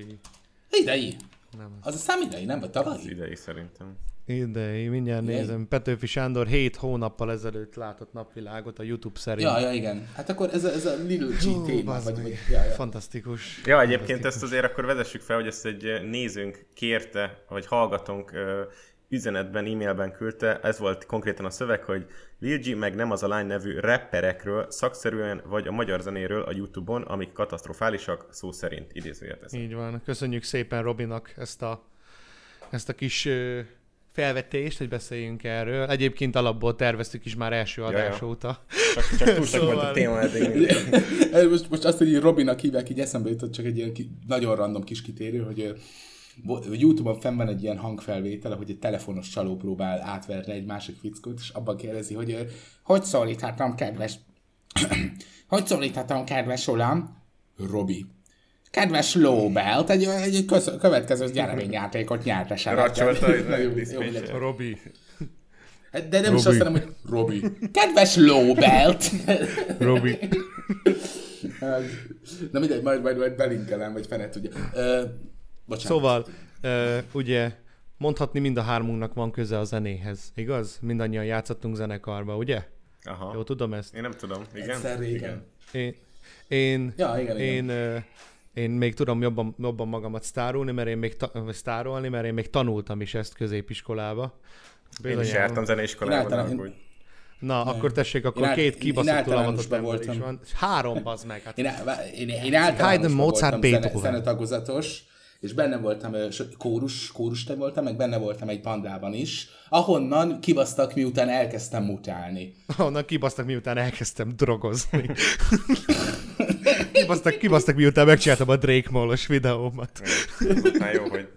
Idei. Nem Az a szám idei, nem? Vagy tavalyi? Idei szerintem. Idei, mindjárt Idei? nézem. Petőfi Sándor 7 hónappal ezelőtt látott napvilágot a YouTube szerint. Ja, ja, igen. Hát akkor ez a, ez a Lil G Hú, téma, vagy, vagy ja, ja. Fantasztikus. Ja, egyébként ezt azért akkor vezessük fel, hogy ezt egy nézőnk kérte, vagy hallgatónk ö, üzenetben, e-mailben küldte, ez volt konkrétan a szöveg, hogy Lil G meg nem az a lány nevű rapperekről, szakszerűen vagy a magyar zenéről a Youtube-on, amik katasztrofálisak, szó szerint idézőjel teszem. Így van. Köszönjük szépen Robinak ezt a, ezt a kis ö, felvetést, hogy beszéljünk erről. Egyébként alapból terveztük is már első ja. adás óta. Csak, csak túl sok volt a Szóval- téma eddig. Most, most azt, hogy Robinak hívják, így eszembe jutott csak egy ilyen ki, nagyon random kis kitérő, hogy Youtube-on fenn van egy ilyen hangfelvétel, hogy egy telefonos csaló próbál átverni egy másik fickót, és abban kérdezi, hogy hogy szólíthatom, kedves... hogy szólíthatom, kedves uram? Robi. Kedves Lóbelt, egy, egy köz, következő nyereményjátékot nyert legyen. Robi. De nem is Robi. azt mondom, hogy Robi. Kedves Lóbelt! Robi. Na mindegy, majd, majd, majd belinkelem, vagy fene tudja. Ö, bocsánat. Szóval, ö, ugye mondhatni mind a hármunknak van köze a zenéhez, igaz? Mindannyian játszottunk zenekarba, ugye? Aha. Jó, tudom ezt. Én nem tudom. Igen? Egyszer régen. Igen. Én, én, Ja, igen, igen. én, ö, én még tudom jobban, jobban magamat sztárolni, mert én még ta, sztárolni, mert én még tanultam is ezt középiskolába. Én is jártam zeneiskolában, Én általán- nem úgy. Na, akkor tessék, akkor Én ál- két én kibaszott lavatott ember is voltam. van. Három, bazd meg. Hát Én, én, én általánosban Haydn, Mozart, voltam zene, zenetagozatos, és benne voltam, kórus, kórus te voltam, meg benne voltam egy bandában is, ahonnan kibasztak, miután elkezdtem mutálni. onnan kibasztak, miután elkezdtem drogozni. kibasztak, kibasztak, miután megcsináltam a Drake Mallos videómat. Azután jó, hogy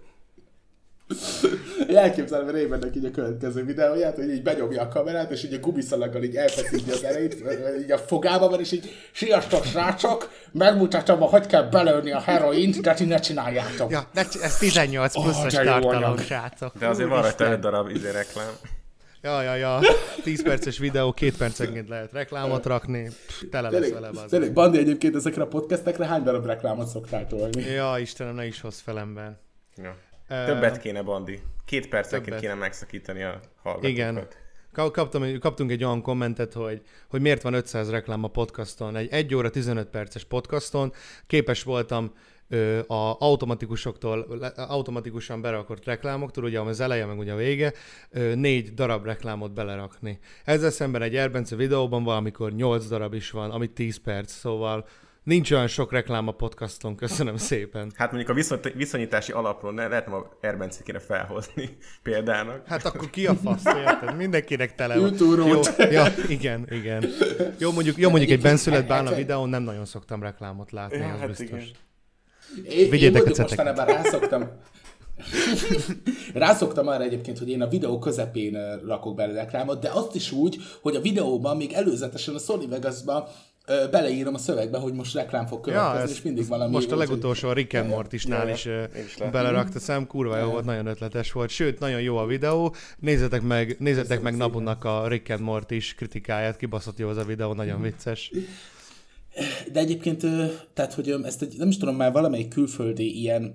Én elképzelem Ravennek így a következő videóját, hogy így benyomja a kamerát, és így a gumiszalaggal így elfeszíti az erejét, így a fogába van, és így sziasztok srácok, megmutatom, hogy kell belőni a heroint, de ti ne csináljátok. Ja, de ez 18 pluszos jó tartalom, srácok. de azért van rajta egy darab izé reklám. Ja, ja, ja. 10 perces videó, két percenként lehet reklámot rakni. Pff, tele lesz vele, tényleg, Bandi egyébként ezekre a podcastekre hány darab reklámot szoktál tolni? Ja, Istenem, ne is hoz fel ember. Ja. Többet kéne, Bandi. Két percenként kéne megszakítani a hallgatókat. Igen. Ka- Kaptam, kaptunk egy olyan kommentet, hogy, hogy miért van 500 reklám a podcaston. Egy 1 óra 15 perces podcaston képes voltam ö, a automatikusoktól, automatikusan berakott reklámoktól, ugye az eleje, meg ugye a vége, ö, négy darab reklámot belerakni. Ezzel szemben egy Erbence videóban valamikor 8 darab is van, ami 10 perc, szóval nincs olyan sok reklám a podcaston, köszönöm szépen. Hát mondjuk a viszont, viszonyítási alapról ne, lehet a Erbencét kéne felhozni példának. Hát akkor ki a fasz, érted? Mindenkinek tele van. Jó, ja, igen, igen. Jó, mondjuk, jó, mondjuk egy benszület bálna videón nem nagyon szoktam reklámot látni, Ja, az hát biztos. igen. Én, én Vigyétek a mondjuk mostanában rászoktam, rászoktam arra egyébként, hogy én a videó közepén rakok bele reklámot, de azt is úgy, hogy a videóban még előzetesen a Sony Vegas-ba beleírom a szövegbe, hogy most reklám fog következni, ez- és mindig valami... Most a legutolsó a Rick and Ja, ja. Mortisnál Ja, is ja. Én belerakta szem, kurva jó volt, nagyon ötletes volt. Sőt, nagyon jó a videó. Nézzetek meg, nézzetek meg napunknak a Rick and Mortis kritikáját, kibaszott jó az a videó, nagyon vicces. De egyébként, tehát, hogy ezt egy, nem is tudom, már valamelyik külföldi ilyen,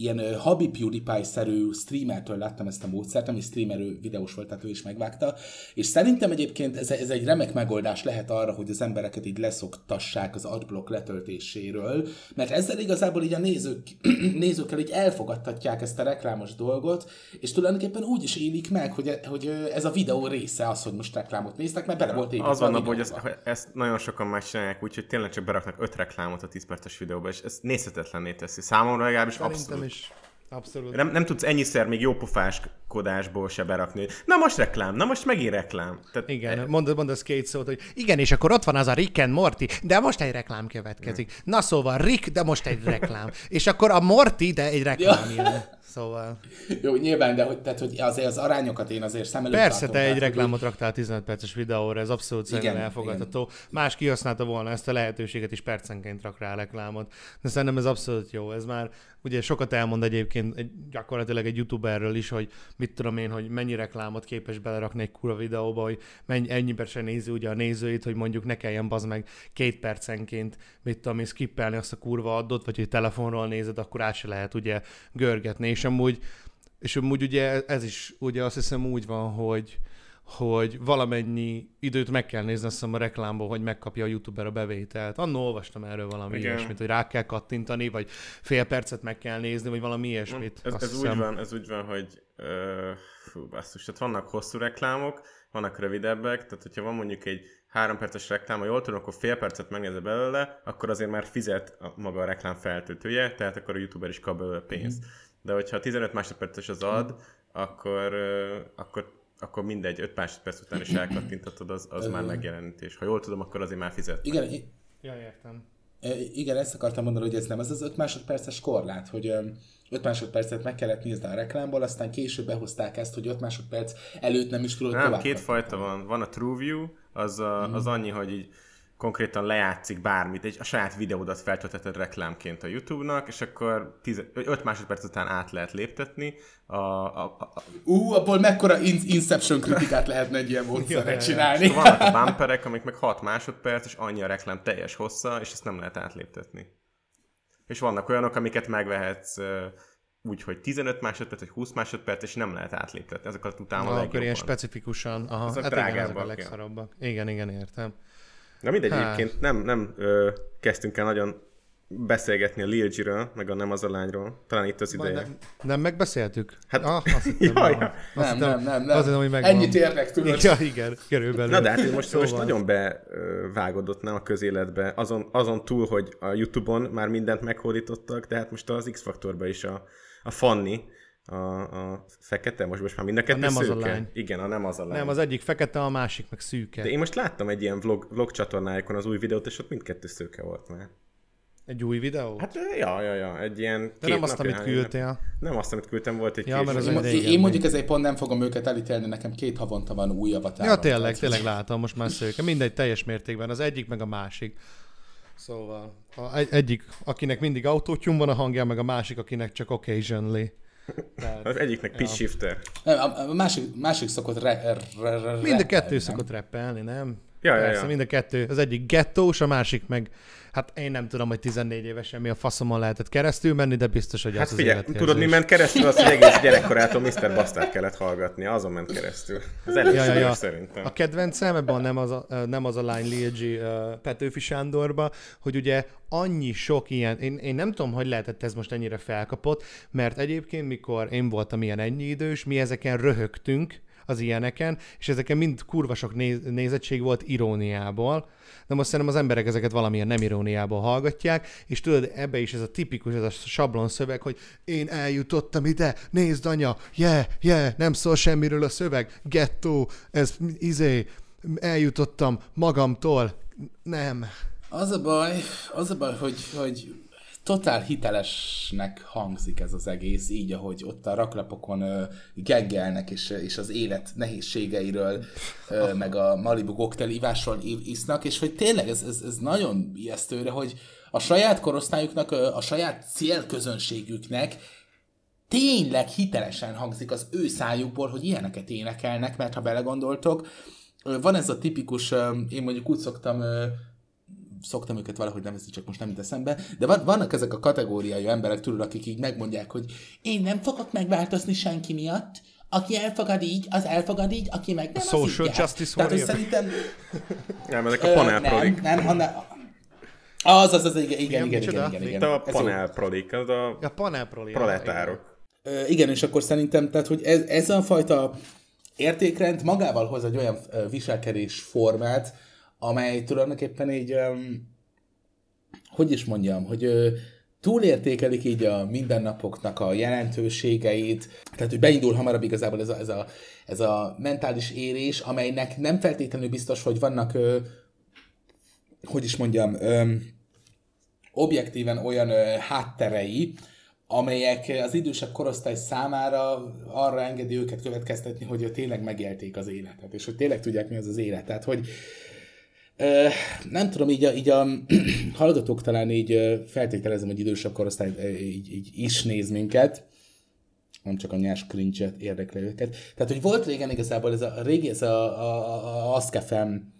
ilyen Habi PewDiePie-szerű streamertől láttam ezt a módszert, nem is streamer, ő videós volt, tehát ő is megvágta, és szerintem egyébként ez, ez egy remek megoldás lehet arra, hogy az embereket így leszoktassák az adblock letöltéséről, mert ezzel igazából így a nézők, nézőkkel így elfogadtatják ezt a reklámos dolgot, és tulajdonképpen úgy is élik meg, hogy, hogy ö, ez a videó része az, hogy most reklámot néztek, mert bele volt építve Az van hogy ezt, hogy ezt nagyon sokan megcsinálják, úgyhogy tényleg csak beraknak öt reklámot a 10 perces videóba, és ez nézhetetlenné teszi. Számomra legalábbis abszolút. Is. Abszolút. Nem, nem tudsz ennyiszer még jópofáskodásból se berakni. Na most reklám, na most megint reklám. Tehát Igen, mondd, mondd az két szót, hogy igen, és akkor ott van az a Rick and Morty, de most egy reklám következik. Na szóval Rick, de most egy reklám. És akkor a Morty, de egy reklám jön. Szóval. Jó, nyilván, de hogy, tehát, hogy azért az arányokat én azért szem előtt Persze, te egy tehát, reklámot raktál 15 perces videóra, ez abszolút szerintem Igen, elfogadható. Más kihasználta volna ezt a lehetőséget, és percenként rak rá reklámot. De szerintem ez abszolút jó. Ez már ugye sokat elmond egyébként egy, gyakorlatilag egy youtuberről is, hogy mit tudom én, hogy mennyi reklámot képes belerakni egy kurva videóba, hogy mennyi, ennyiben se nézi ugye a nézőit, hogy mondjuk ne kelljen bazd meg két percenként, mit tudom én, skippelni azt a kurva adott, vagy hogy telefonról nézed, akkor át se lehet ugye görgetni, és amúgy és amúgy ugye ez is ugye azt hiszem úgy van, hogy, hogy valamennyi időt meg kell nézni azt a reklámból, hogy megkapja a youtuber a bevételt. Annól olvastam erről valami Igen. ilyesmit, hogy rá kell kattintani, vagy fél percet meg kell nézni, vagy valami ilyesmit. Ez, ez úgy van, ez úgy van, hogy ö, fú, basszus, tehát vannak hosszú reklámok, vannak rövidebbek, tehát hogyha van mondjuk egy három perces reklám, ha jól tudom, akkor fél percet megnézze belőle, akkor azért már fizet a, maga a reklám feltöltője, tehát akkor a youtuber is kap belőle pénzt. De hogyha 15 másodperces az ad, akkor, ö, akkor akkor mindegy, 5 másodperc után is elkattintatod, az, az már megjelenítés. Ha jól tudom, akkor azért már fizet. Igen, i- Ja, értem. e, igen, ezt akartam mondani, hogy ez nem az az 5 másodperces korlát, hogy 5 másodpercet meg kellett nézni a reklámból, aztán később behozták ezt, hogy 5 másodperc előtt nem is tudod Nem, két fajta van. Van a TrueView, az, a, Mhm. az annyi, hogy így konkrétan lejátszik bármit, egy, a saját videódat feltölteted reklámként a YouTube-nak, és akkor 5 másodperc után át lehet léptetni. A, a, a, Ú, abból mekkora in- Inception kritikát lehetne egy ilyen módszerre csinálni. vannak a bumperek, amik meg 6 másodperc, és annyi a reklám teljes hossza, és ezt nem lehet átléptetni. És vannak olyanok, amiket megvehetsz úgy, hogy 15 másodperc, vagy 20 másodperc, és nem lehet átléptetni. Ezeket utána a Ah, akkor ilyen legjobban. specifikusan. Aha, Azok hát igen, ezek a drágábbak, ja. legszarabbak. Igen, igen, értem. Na mindegy, Hát. egyébként nem, nem ö, kezdtünk el nagyon beszélgetni a Lil G-ről, meg a Nem az a lányról. Talán itt az ideje. nem, nem megbeszéltük? Hát- ah, azt hittem, Jaj, megvan. ja. Azt Nem, hittem- nem, nem, nem. Azt hittem, hogy megvan. Ennyit érnek, tudod. Ja, igen, körülbelül. Na de hát most, Szóval- most nagyon bevágodott nem a közéletbe, azon, azon túl, hogy a Youtube-on már mindent meghódítottak, de hát most az X-faktorban is a, a Fanni, a, a fekete, most, most már mind a kettő nem az a szőke. lány. Igen, a nem az a lány. Nem, az egyik fekete, a másik meg szűke. De én most láttam egy ilyen vlog, vlog csatornájukon az új videót, és ott mindkettő szőke volt már. Egy új videó? Hát ja, ja, ja, egy ilyen de két nem azt, amit küldtél. nap- Nem azt, amit küldtem, volt egy Ja, mert az Én, régen én mondjuk ezért pont nem fogom őket elítélni, nekem két havonta van új avatárom. Ja, tényleg, tényleg látom, most már szőke. Mindegy, teljes mértékben. Az egyik, meg a másik. Szóval a, egy, egyik, akinek mindig autótyum van a hangja, meg a másik, akinek csak occasionally. Tehát, Az egyiknek pitch shifter. Nem, a, a másik, másik szokott re, re, re, mind a rappelni, kettő nem? szokott rappelni, nem? Ja, ja, Persze, ja. mind a kettő. Az egyik gettós, a másik meg, hát én nem tudom, hogy 14 évesen mi a faszomon lehetett keresztül menni, de biztos, hogy Hát az figyelj, az tudod, mi ment keresztül, az, hogy egész gyerekkorától Mr. Bastard kellett hallgatni, azon ment keresztül. Az elég Ja, ja, ja, ja. szerintem. A kedvencem ebben nem az a, nem az a lány Lil G Petőfi Sándorba, hogy ugye annyi sok ilyen, én, én nem tudom, hogy lehetett ez most ennyire felkapott, mert egyébként, mikor én voltam ilyen ennyi idős, mi ezeken röhögtünk, az ilyeneken, és ezeken mind kurva sok néz, nézettség volt iróniából, de most szerintem az emberek ezeket valamilyen nem iróniából hallgatják, és tudod, ebbe is ez a tipikus, ez a sablon szöveg, hogy én eljutottam ide, nézd anya, yeah, yeah, nem szól semmiről a szöveg, gettó, ez izé, eljutottam magamtól, nem. Az a baj, az a baj, hogy, hogy totál hitelesnek hangzik ez az egész, így, ahogy ott a raklapokon ö, geggelnek, és, és az élet nehézségeiről, ö, meg a Malibu koktel ivásról isznak, és hogy tényleg ez, ez, ez nagyon ijesztőre, hogy a saját korosztályuknak, a saját célközönségüknek tényleg hitelesen hangzik az ő szájukból, hogy ilyeneket énekelnek, mert ha belegondoltok, van ez a tipikus, én mondjuk úgy szoktam szoktam őket valahogy nevezni, csak most nem jut eszembe, de van, vannak ezek a kategóriájú emberek, tudod, akik így megmondják, hogy én nem fogok megváltozni senki miatt, aki elfogad így, az elfogad így, aki meg nem, A social az így justice Tehát, hogy szerintem... Nem, ezek a ö, panelprodik. Nem, nem, hanem... Az, az, az, igen, igen, igen, igen, igen, igen, a panelprodik, az a A panelproli. proletárok. Igen, és akkor szerintem, tehát, hogy ez, ez a fajta értékrend magával hoz egy olyan viselkedés formát, amely tulajdonképpen így, öm, hogy is mondjam, hogy ö, túlértékelik így a mindennapoknak a jelentőségeit, tehát hogy beindul hamarabb igazából ez a, ez a, ez a mentális érés, amelynek nem feltétlenül biztos, hogy vannak, ö, hogy is mondjam, öm, objektíven olyan ö, hátterei, amelyek az idősebb korosztály számára arra engedi őket következtetni, hogy tényleg megélték az életet, és hogy tényleg tudják, mi az az élet. Tehát, hogy ö, nem tudom, így a, így a hallgatók talán így feltételezem, hogy idősebb korosztály így, így is néz minket, nem csak a nyers cringe érdekli őket. Tehát, hogy volt régen igazából ez a, régi, ez a, a, a Askefem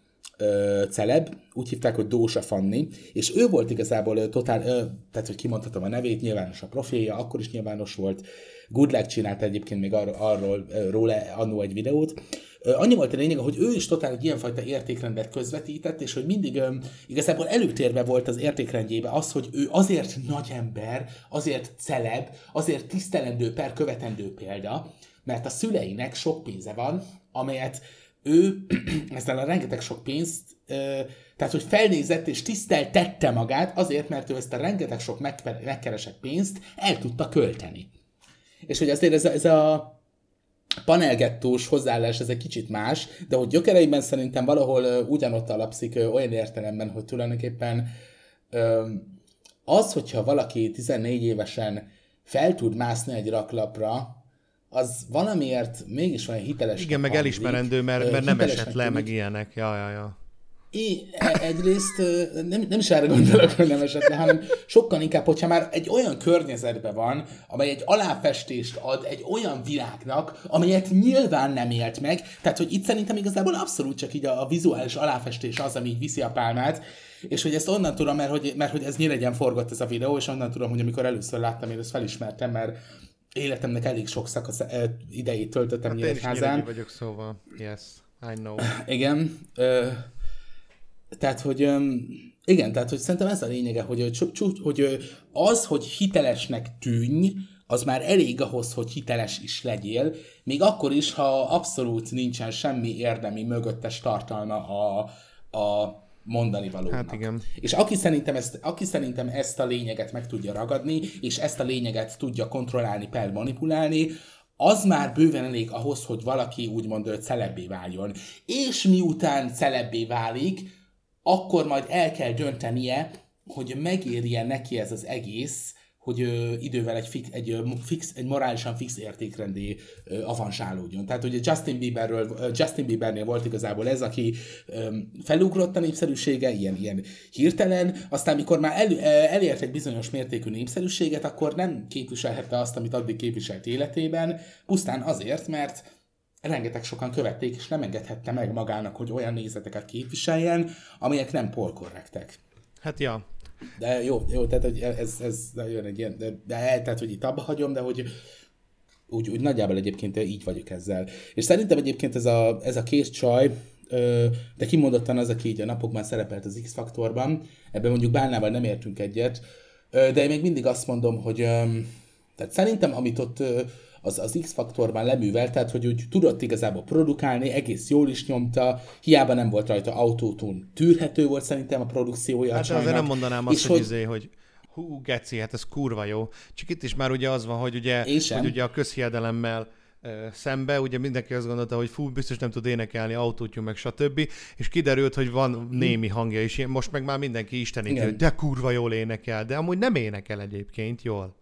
celeb, úgy hívták, hogy Dósa Fanni, és ő volt igazából totál, ö, tehát, hogy kimondhatom a nevét, nyilvános a profilja, akkor is nyilvános volt. Good Luck csinált egyébként még arról, arról róla annó egy videót. Annyi volt a lényeg, hogy ő is totál egy ilyenfajta értékrendet közvetített, és hogy mindig ö, igazából előtérbe volt az értékrendjébe az, hogy ő azért nagy ember, azért celeb, azért tisztelendő per követendő példa, mert a szüleinek sok pénze van, amelyet ő ezzel a rengeteg sok pénzt, tehát hogy felnézett és tiszteltette magát azért, mert ő ezt a rengeteg sok megke- megkeresett pénzt el tudta költeni. És hogy azért ez a, ez a panelgettós hozzáállás, ez egy kicsit más, de hogy gyökereiben szerintem valahol ugyanott alapszik olyan értelemben, hogy tulajdonképpen az, hogyha valaki 14 évesen fel tud mászni egy raklapra, az valamiért mégis olyan hiteles. Igen, meg elismerendő, mert, mert nem esett le, meg ilyenek. Ja, ja, ja. É, e- egyrészt nem, nem is erre gondolok, hogy nem esett le, hanem sokkal inkább, hogyha már egy olyan környezetben van, amely egy aláfestést ad egy olyan világnak, amelyet nyilván nem élt meg, tehát hogy itt szerintem igazából abszolút csak így a, a vizuális aláfestés az, ami így viszi a pálmát, és hogy ezt onnan tudom, mert hogy, mert hogy ez nyílegyen forgott ez a videó, és onnan tudom, hogy amikor először láttam, én ezt felismertem, mert életemnek elég sok szakasz idejét töltöttem Hát én is Nyíregyházán. vagyok, szóval yes, I know. Igen. Ö, tehát, hogy igen, tehát, hogy szerintem ez a lényege, hogy, hogy az, hogy hitelesnek tűnj, az már elég ahhoz, hogy hiteles is legyél, még akkor is, ha abszolút nincsen semmi érdemi mögöttes tartalma a, a mondani valónak. Hát igen. És aki szerintem, ezt, aki szerintem ezt a lényeget meg tudja ragadni, és ezt a lényeget tudja kontrollálni, per manipulálni, az már bőven elég ahhoz, hogy valaki úgymond celebbé váljon. És miután celebbé válik, akkor majd el kell döntenie, hogy megérje neki ez az egész, hogy ö, idővel egy, fix, egy, ö, fix, egy morálisan fix értékrendé ö, avansálódjon. Tehát ugye Justin Bieberről, Justin Biebernél volt igazából ez, aki ö, felugrott a népszerűsége, ilyen, ilyen hirtelen, aztán mikor már el, elért egy bizonyos mértékű népszerűséget, akkor nem képviselhette azt, amit addig képviselt életében, pusztán azért, mert rengeteg sokan követték, és nem engedhette meg magának, hogy olyan nézeteket képviseljen, amelyek nem polkorrektek. Hát ja, De jó, jó, tehát hogy ez, ez jön egy ilyen, de, de tehát, hogy itt abba hagyom, de hogy úgy, úgy nagyjából egyébként így vagyok ezzel. És szerintem egyébként ez a, ez a két csaj, de kimondottan az, aki így a napokban szerepelt az X-faktorban, ebben mondjuk Bálnával nem értünk egyet, de én még mindig azt mondom, hogy tehát szerintem, amit ott az, az X-faktorban leművelt, tehát hogy úgy tudott igazából produkálni, egész jól is nyomta, hiába nem volt rajta autótún, tűrhető volt szerintem a produkciója a hát de azért nem mondanám azt, És hogy, izé, hogy hú, geci, hát ez kurva jó. Csak itt is már ugye az van, hogy ugye, hogy ugye a közhiedelemmel szembe, ugye mindenki azt gondolta, hogy fú, biztos nem tud énekelni, autótyú, meg stb. És kiderült, hogy van némi hangja is, most meg már mindenki hogy de kurva jól énekel, de amúgy nem énekel egyébként jól.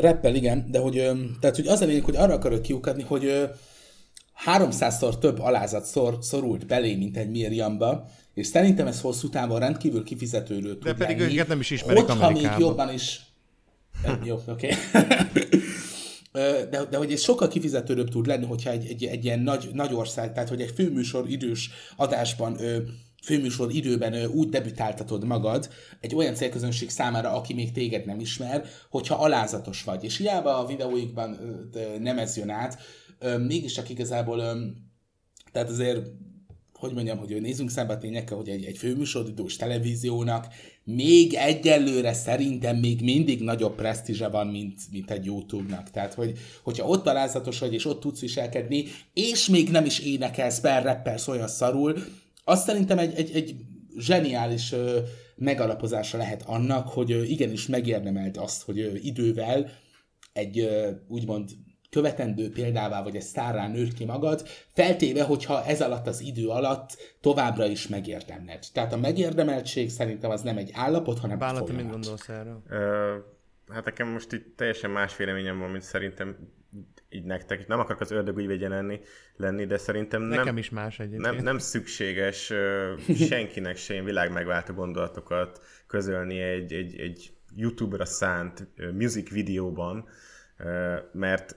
Rappel, igen, de hogy, tehát, hogy az a lényeg, hogy arra akarok kiukadni, hogy ö, 300-szor több alázat szor, szorult belé, mint egy Miriamba, és szerintem ez hosszú távon rendkívül kifizetődő tud pedig lenni, őket nem is ismerik Hogyha még Amerikában. jobban is... Jó, oké. De, de hogy ez sokkal kifizetődőbb tud lenni, hogyha egy, egy, egy ilyen nagy, nagy ország, tehát hogy egy főműsor idős adásban, ö, főműsor időben úgy debütáltatod magad egy olyan célközönség számára, aki még téged nem ismer, hogyha alázatos vagy. És hiába a videóikban nem ez jön át, mégiscsak igazából, tehát azért hogy mondjam, hogy nézzünk szembe a tényekkel, hogy egy, egy főműsoridős televíziónak még egyelőre szerintem még mindig nagyobb presztízse van, mint, mint egy YouTube-nak. Tehát, hogy, hogyha ott alázatos vagy, és ott tudsz viselkedni, és még nem is énekelsz, per rapper olyan szarul, azt szerintem egy, egy, egy zseniális ö, megalapozása lehet annak, hogy ö, igenis megérdemelt azt, hogy ö, idővel egy ö, úgymond követendő példává, vagy egy sztárrá nőtt ki magad, feltéve, hogyha ez alatt az idő alatt továbbra is megérdemled. Tehát a megérdemeltség szerintem az nem egy állapot, hanem egy Bálna, te mit folyamat. gondolsz erről? Ö, hát nekem most így teljesen más véleményem van, mint szerintem így nektek. Nem akarok az ördög ügyvédje lenni, lenni, de szerintem nem, Nekem is más egyébként. nem, nem szükséges senkinek se ilyen világ megváltó gondolatokat közölni egy, egy, egy YouTube-ra szánt music videóban, mert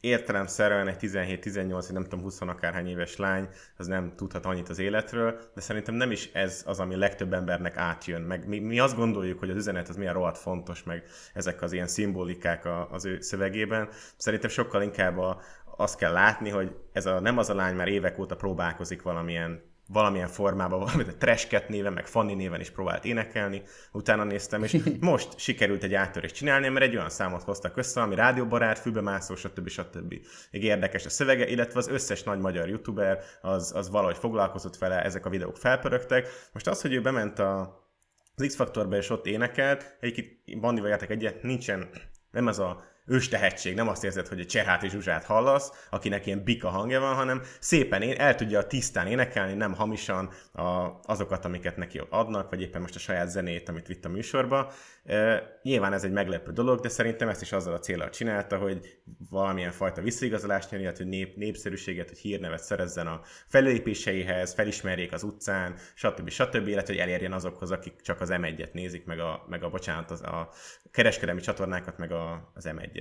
értelemszerűen egy 17-18, nem tudom, 20 akárhány éves lány, az nem tudhat annyit az életről, de szerintem nem is ez az, ami legtöbb embernek átjön. Meg mi, mi azt gondoljuk, hogy az üzenet az milyen rohadt fontos, meg ezek az ilyen szimbolikák a, az ő szövegében. Szerintem sokkal inkább a, azt kell látni, hogy ez a, nem az a lány már évek óta próbálkozik valamilyen valamilyen formában, valamit a Trashcat néven, meg Fanny néven is próbált énekelni, utána néztem, és most sikerült egy áttörést csinálni, mert egy olyan számot hoztak össze, ami rádióbarát, fülbemászó, stb. stb. Még érdekes a szövege, illetve az összes nagy magyar youtuber az, az valahogy foglalkozott vele, ezek a videók felpörögtek. Most az, hogy ő bement a, az X-Faktorba és ott énekelt, egyébként Bandival jártak egyet, nincsen, nem ez a ős tehetség, nem azt érzed, hogy egy Cserhát és Zsuzsát hallasz, akinek ilyen bika hangja van, hanem szépen én, el tudja tisztán énekelni, nem hamisan a, azokat, amiket neki adnak, vagy éppen most a saját zenét, amit vitt a műsorba. E, nyilván ez egy meglepő dolog, de szerintem ezt is azzal a célral csinálta, hogy valamilyen fajta visszaigazolást nyerjen, hogy nép, népszerűséget, hogy hírnevet szerezzen a fellépéseihez, felismerjék az utcán, stb. stb. illetve hogy elérjen azokhoz, akik csak az M1-et nézik, meg a, meg a bocsánat, az, a kereskedelmi csatornákat, meg a, az M1-et.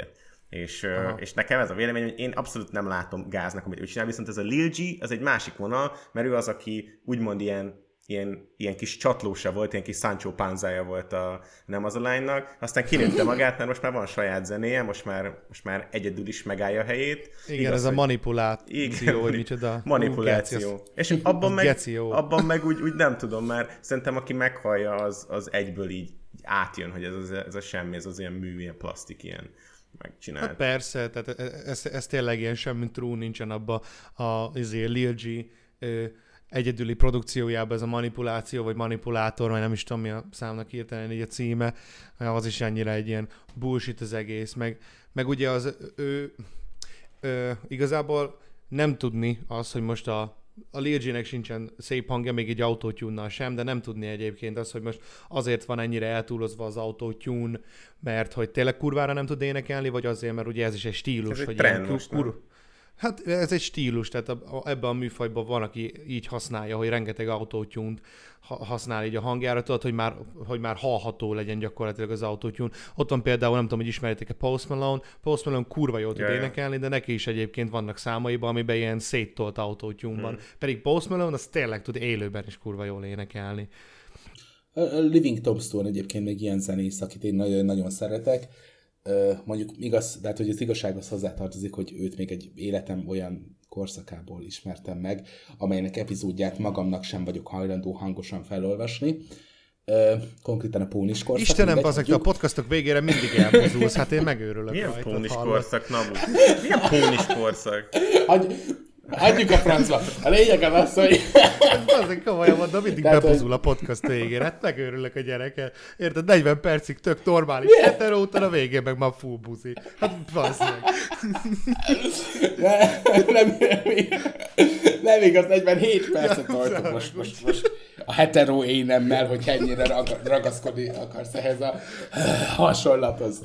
És, ö, és nekem ez a vélemény, hogy én abszolút nem látom gáznak, amit ő csinál, viszont ez a Lil G, az egy másik vonal, mert ő az, aki úgymond ilyen ilyen, ilyen kis csatlósa volt, ilyen kis Sancho Panzája volt a nem az a lánynak, aztán kinőtte magát, mert most már van saját zenéje, most már, most már egyedül is megállja a helyét. Igen, Igaz, ez a hogy- manipuláció, igen, hogy micsoda. Manipuláció. Geci, És abban meg, abban meg úgy, úgy nem tudom, mert szerintem aki meghallja, az, az egyből így, átjön, hogy ez, az, ez a semmi, ez az ilyen mű, ilyen plastik, ilyen megcsinált. Hát persze, tehát ez, ez tényleg ilyen semmi true nincsen abba a izé, Lil G ö, egyedüli produkciójában ez a manipuláció, vagy manipulátor, vagy nem is tudom mi a számnak hirtelen így a címe, az is annyira egy ilyen bullshit az egész, meg, meg ugye az ő, ő igazából nem tudni az, hogy most a a Lil G-nek sincsen szép hangja, még egy autótyúnnal sem, de nem tudni egyébként az, hogy most azért van ennyire eltúlozva az autótyún, mert hogy tényleg kurvára nem tud énekelni, vagy azért, mert ugye ez is egy stílus, Ez egy hogy trend ilyen kur, nem? Hát ez egy stílus, tehát a, a, ebben a műfajban van, aki így használja, hogy rengeteg autótyúnt ha, használ így a hangjára, tudod, hogy már, hogy már hallható legyen gyakorlatilag az autótyún. Ott van például, nem tudom, hogy ismeritek-e Post Malone, Post Malone kurva jól tud ja. énekelni, de neki is egyébként vannak számaiban, amiben ilyen széttolt autótyún Hmm. van. Pedig Post Malone az tényleg tud élőben is kurva jól énekelni. A Living Tombstone egyébként még ilyen zenész, akit én nagyon, nagyon szeretek. Mondjuk igaz, tehát hogy az igazsághoz hozzátartozik, hogy őt még egy életem olyan korszakából ismertem meg, amelynek epizódját magamnak sem vagyok hajlandó hangosan felolvasni. Ö, Konkrétan a pónis korszak. Istenem, te a podcastok végére mindig elmozulsz, hát én megőrülök Milyen pónis hallod. korszak, Nabu? Milyen pónis korszak? Adjuk a francba. A lényeg az hogy... Azért komolyan mondom, mindig Tehát, bepozul a podcast végére. Hát megőrülök a gyereke. Érted? 40 percig tök normális hetero, utána a végén meg már full buzi. Hát bassz meg. Ne, nem, nem igaz, 47 percet tartok most, most, most a hetero énemmel, hogy ennyire rag, ragaszkodni akarsz ehhez a hasonlathoz.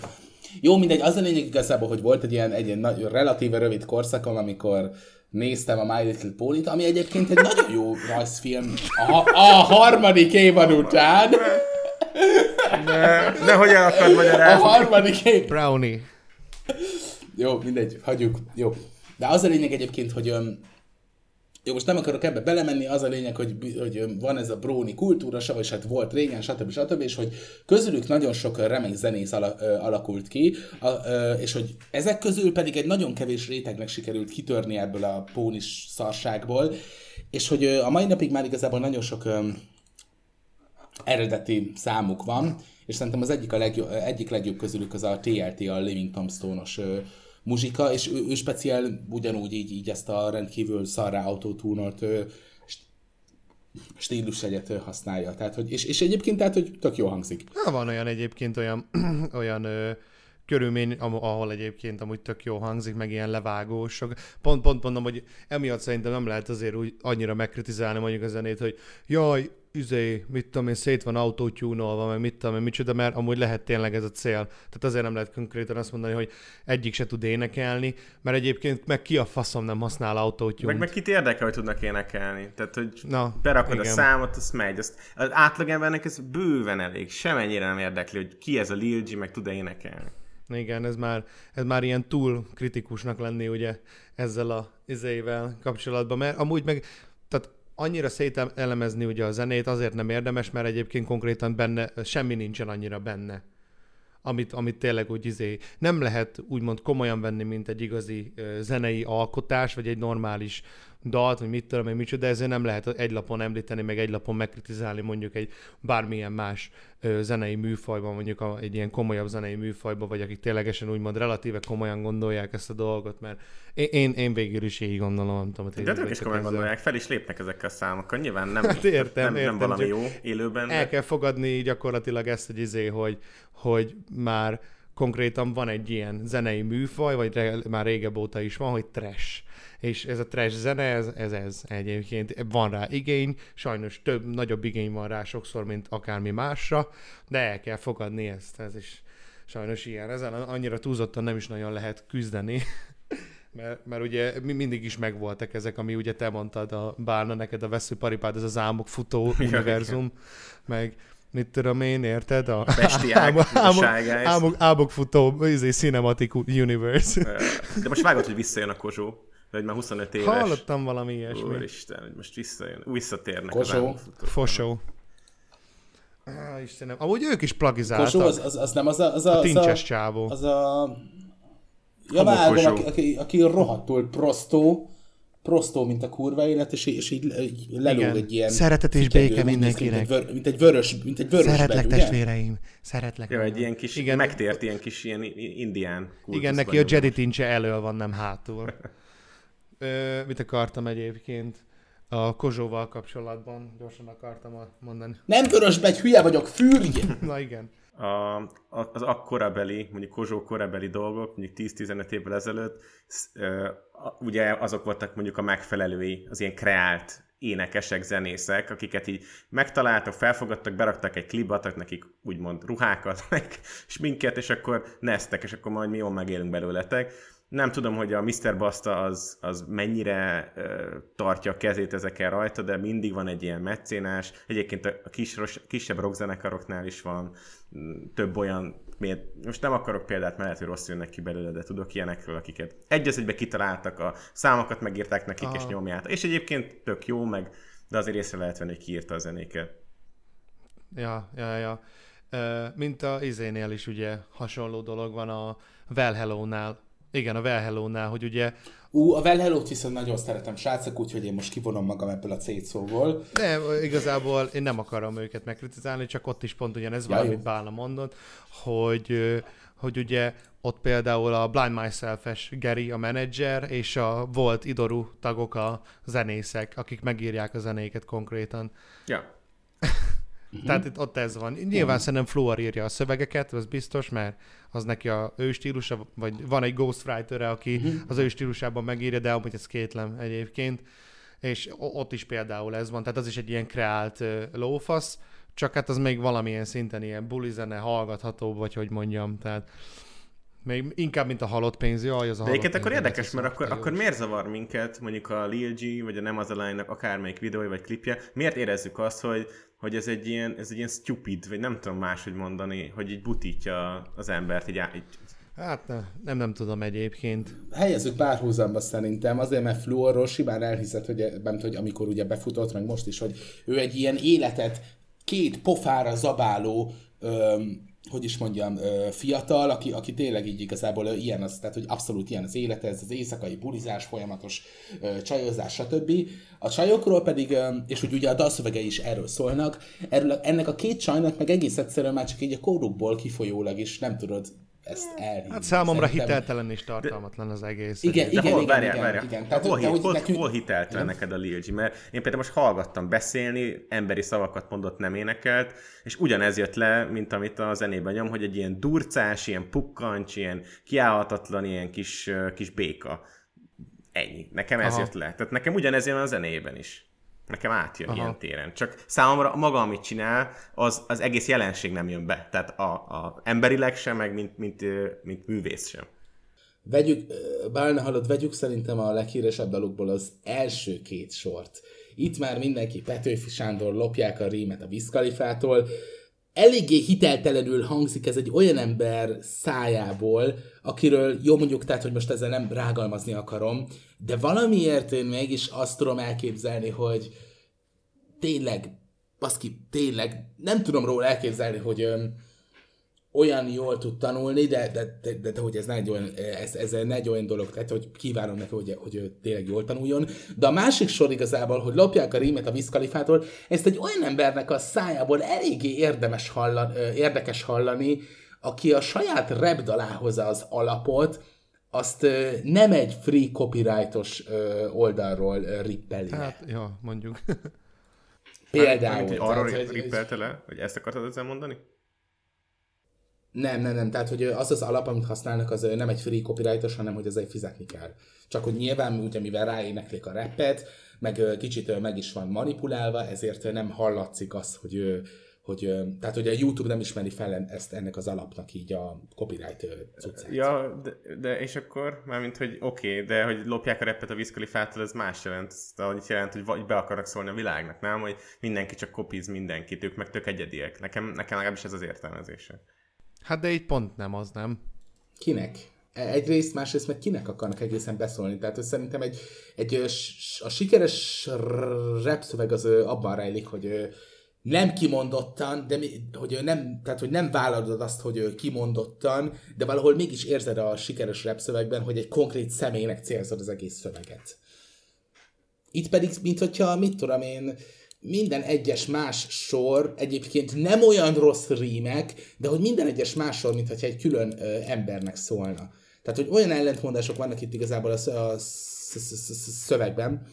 Jó, mindegy, az a lényeg igazából, hogy volt egy ilyen, egy ilyen nagy, relatíve rövid korszakom, amikor néztem a My Little Pony-t, ami egyébként egy nagyon jó rajzfilm a, a harmadik évad után. Ne, nehogy el akad A magyarázni. harmadik évad Brownie. Jó, mindegy, hagyjuk. Jó. De az a lényeg egyébként, hogy öm, jó, most nem akarok ebbe belemenni, az a lényeg, hogy, hogy van ez a bróni kultúra, vagy hát volt régen, stb. stb. és hogy közülük nagyon sok remek zenész alakult ki, és hogy ezek közül pedig egy nagyon kevés rétegnek sikerült kitörni ebből a pónis szarságból, és hogy a mai napig már igazából nagyon sok eredeti számuk van, és szerintem az egyik, a legjobb, egyik legjobb közülük az a TLT, a Living Tombstone-os muzsika, és ő, ő speciál ugyanúgy így, így ezt a rendkívül szarrá autótúnolt ö, st- stílusegyet ö, használja. Tehát, hogy, és, és egyébként tehát, hogy tök jó hangzik. Na, van olyan egyébként olyan, olyan ö, körülmény, ahol egyébként amúgy tök jó hangzik, meg ilyen levágósok. Pont, pont mondom, hogy emiatt szerintem nem lehet azért úgy annyira megkritizálni mondjuk a zenét, hogy jaj, üzé, mit tudom én, szét van autótyúnolva, meg mit tudom én, micsoda, mert amúgy lehet tényleg ez a cél. Tehát azért nem lehet konkrétan azt mondani, hogy egyik se tud énekelni, mert egyébként meg ki a faszom nem használ autótyúnt. Meg, meg kit érdekel, hogy tudnak énekelni. Tehát, hogy Na, berakod igen. a számot, az megy. Azt, az átlagembernek ez bőven elég. Semennyire nem érdekli, hogy ki ez a Lil G, meg tud-e énekelni. Igen, ez már, ez már ilyen túl kritikusnak lenni ugye ezzel a izével kapcsolatban, mert amúgy meg, tehát annyira szételemezni ugye a zenét azért nem érdemes, mert egyébként konkrétan benne, semmi nincsen annyira benne. Amit, amit tényleg úgy izé, nem lehet úgymond komolyan venni, mint egy igazi ö, zenei alkotás, vagy egy normális dalt, vagy mit tudom én, micsoda, de ezért nem lehet egy lapon említeni, meg egy lapon megkritizálni mondjuk egy bármilyen más ö, zenei műfajban, mondjuk a, egy ilyen komolyabb zenei műfajban, vagy akik ténylegesen úgymond relatíve komolyan gondolják ezt a dolgot, mert én, én, én végül is így gondolom, nem tudom, hogy De ők is komolyan gondolják, fel is lépnek ezekkel a számokkal. Nyilván nem, Hát értem, nem, értem, nem valami csak jó élőben. El De... kell fogadni gyakorlatilag ezt, hogy izé, hogy, hogy már konkrétan van egy ilyen zenei műfaj, vagy re, már régebb óta is van, hogy trash. És ez a trash zene, ez, ez, ez egyébként. Van rá igény, sajnos több, nagyobb igény van rá sokszor, mint akármi másra, de el kell fogadni ezt, ez is sajnos ilyen. Ezen annyira túlzottan nem is nagyon lehet küzdeni. Mert, mert ugye mi mindig is megvoltak ezek, ami ugye te mondtad, a Bálna, neked a veszőparipád, ez az álmok futó univerzum, meg mit tudom én, érted? A a álmok, álmok, álmok futó izé, cinematic universe. De most vágod, hogy visszajön a Kozsó. Hogy már 25 éves. Hallottam valami ilyesmi. Úristen, hogy most visszajön. Visszatérnek Kozsó. az. Fosó. Ah, Istenem. Amúgy ők is plagizáltak. Kosó, az, az, az nem az a... Az a, az Tincses a, csávó. az a... Ja, vágom, Kosó. aki, aki, aki rohadtul prostó, prostó, mint a kurva élet, és, és így, így lelóg Igen. egy ilyen... Szeretet és béke ki, mindenkinek. Mint egy, vör, mint egy vörös, mint egy vörös Szeretlek, ugye? testvéreim. Szeretlek. Ja, egy ilyen kis, Igen. Megtért ilyen kis ilyen indián Igen, neki a. Jedi tincse elől van, nem hátul. Ö, mit akartam egyébként? A Kozsóval kapcsolatban gyorsan akartam mondani. Nem vörös begy, hülye vagyok, fürj! Na igen. a, az akkorabeli, mondjuk Kozsó korabeli dolgok, mondjuk 10-15 évvel ezelőtt, ugye azok voltak mondjuk a megfelelői, az ilyen kreált énekesek, zenészek, akiket így megtaláltak, felfogadtak, beraktak egy klipbe, adtak nekik úgymond ruhákat, meg sminket, és akkor neztek, és akkor majd mi jól megélünk belőletek. Nem tudom, hogy a Mr. Basta az, az mennyire ö, tartja a kezét ezeken rajta, de mindig van egy ilyen meccénás. Egyébként a kis, kisebb rockzenekaroknál is van mm, több olyan, miért, most nem akarok példát, mert lehet, hogy rossz jönnek ki belőle, de tudok ilyenekről, akiket egy az egybe kitaláltak, a számokat megírták nekik, Aha. és nyomják. És egyébként tök jó, meg de azért észre lehet venni, hogy kiírta a zenéket. Ja, ja, ja. Mint a izénél is ugye hasonló dolog van a Well Hello-nál. Igen, a Well Hello-nál, hogy ugye Ú, a Well Hello-t viszont nagyon szeretem, srácok, úgyhogy én most kivonom magam ebből a C-szóból. De igazából én nem akarom őket megkritizálni, csak ott is pont ugyanez Ja, van, jó. amit Bálna mondott, hogy, hogy ugye ott például a Blind Myself-es Gary a menedzser, és a volt Idoru tagok a zenészek, akik megírják a zenéket konkrétan. Ja. Tehát itt ott ez van. Nyilván szerintem Fluor írja a szövegeket, az biztos, mert az neki a ő stílusa, vagy van egy ghostwriter aki az ő stílusában megírja, de amúgy ez kétlem egyébként. És ott is például ez van, tehát az is egy ilyen kreált uh, lófasz, csak hát az még valamilyen szinten ilyen bulizene, hallgatható, vagy hogy mondjam, tehát még inkább, mint a halott pénz, jaj, az a De egyébként akkor érdekes, mert akkor, akkor is. miért zavar minket mondjuk a Lil G, vagy a Nem az a lánynak akármelyik videója, vagy klipje, miért érezzük azt, hogy, hogy ez egy ilyen, ez egy ilyen stupid, vagy nem tudom máshogy mondani, hogy így butítja az embert, így, így Hát ne, nem, nem tudom egyébként. Helyezzük párhuzamba szerintem, azért, mert Fluorról simán elhiszed, hogy, nem hogy amikor ugye befutott, meg most is, hogy ő egy ilyen életet két pofára zabáló, öm, hogy is mondjam, fiatal, aki, aki tényleg így igazából ilyen az, tehát hogy abszolút ilyen az élete, ez az éjszakai bulizás, folyamatos csajozás, stb. A csajokról pedig, és úgy ugye a dalszövegei is erről szólnak, erről, ennek a két csajnak meg egész egyszerűen már csak így a kórukból kifolyólag is nem tudod ezt elhinni. Hát számomra Szerintem- hiteltelen és tartalmatlan az egész. Igen, De igen, hol, igen, várjál, igen, várjál. igen. Tehát, hol, de hogy hol, nekünk- hol hitelt neked a Lil G? Mert én például most hallgattam beszélni, emberi szavakat mondott, nem énekelt, és ugyanez jött le, mint amit a zenében nyom, hogy egy ilyen durcás, ilyen pukkancs, ilyen kiállhatatlan, ilyen kis, kis béka. Ennyi. Nekem ez Aha. jött le. Tehát nekem ugyanez jön a zenében is. Nekem átjön Aha. ilyen téren. Csak számomra maga, amit csinál, az, az egész jelenség nem jön be. Tehát a, a emberileg sem, meg mint, mint, mint művész sem. Vegyük, Bálna halott, vegyük szerintem a leghíresebb dalukból az első két sort. Itt már mindenki Petőfi Sándor lopják a rímet a Viszkalifától. Eléggé hiteltelenül hangzik ez egy olyan ember szájából, akiről, jó mondjuk, tehát, hogy most ezzel nem rágalmazni akarom, de valamiért én mégis azt tudom elképzelni, hogy tényleg, baszki, tényleg, nem tudom róla elképzelni, hogy öm, olyan jól tud tanulni, de, de, de, de, hogy ez ne egy olyan, ez, ez ne egy olyan dolog, tehát hogy kívánom neki, hogy, hogy ő tényleg jól tanuljon. De a másik sor igazából, hogy lopják a rímet a Viszkalifától, ezt egy olyan embernek a szájából eléggé érdemes hallani, érdekes hallani, aki a saját rap dalához az alapot, azt nem egy free copyrightos oldalról rippeli. Hát, ja, mondjuk. Például. Mármint, hogy tehát, arról hogy- rippelte le? Hogy ezt akartad ezzel mondani? Nem, nem, nem. Tehát, hogy az az alap, amit használnak, az nem egy free copyrightos, hanem hogy ezért fizetni kell. Csak hogy nyilván, ugye, mivel ráéneklik a rappet, meg kicsit meg is van manipulálva, ezért nem hallatszik az, hogy, hogy tehát, hogy a YouTube nem ismeri fel ezt ennek az alapnak így a copyright cuccát. Ja, de, de és akkor, mármint, hogy oké, okay, de hogy lopják a repet a Wiz-Khalifától, ez más jelent. Ez annyit jelent, hogy vagy be akarnak szólni a világnak, nem? Hogy mindenki csak kopiz mindenkit, ők meg tök egyediek. Nekem, nekem legalábbis ez az értelmezése. Hát de így pont nem az, nem? Kinek? E- Egyrészt, másrészt meg kinek akarnak egészen beszólni. Tehát hogy szerintem egy, egy a sikeres rap szöveg az abban rejlik, hogy nem kimondottan, de mi, hogy ö, nem, tehát, hogy nem vállalod azt, hogy ö, kimondottan, de valahol mégis érzed a sikeres rap szövegben, hogy egy konkrét személynek célzod az egész szöveget. Itt pedig, mint hogyha, mit tudom én, minden egyes más sor egyébként nem olyan rossz rímek, de hogy minden egyes más sor, mintha egy külön ö, embernek szólna. Tehát, hogy olyan ellentmondások vannak itt igazából a, a sz- sz- sz- szövegben,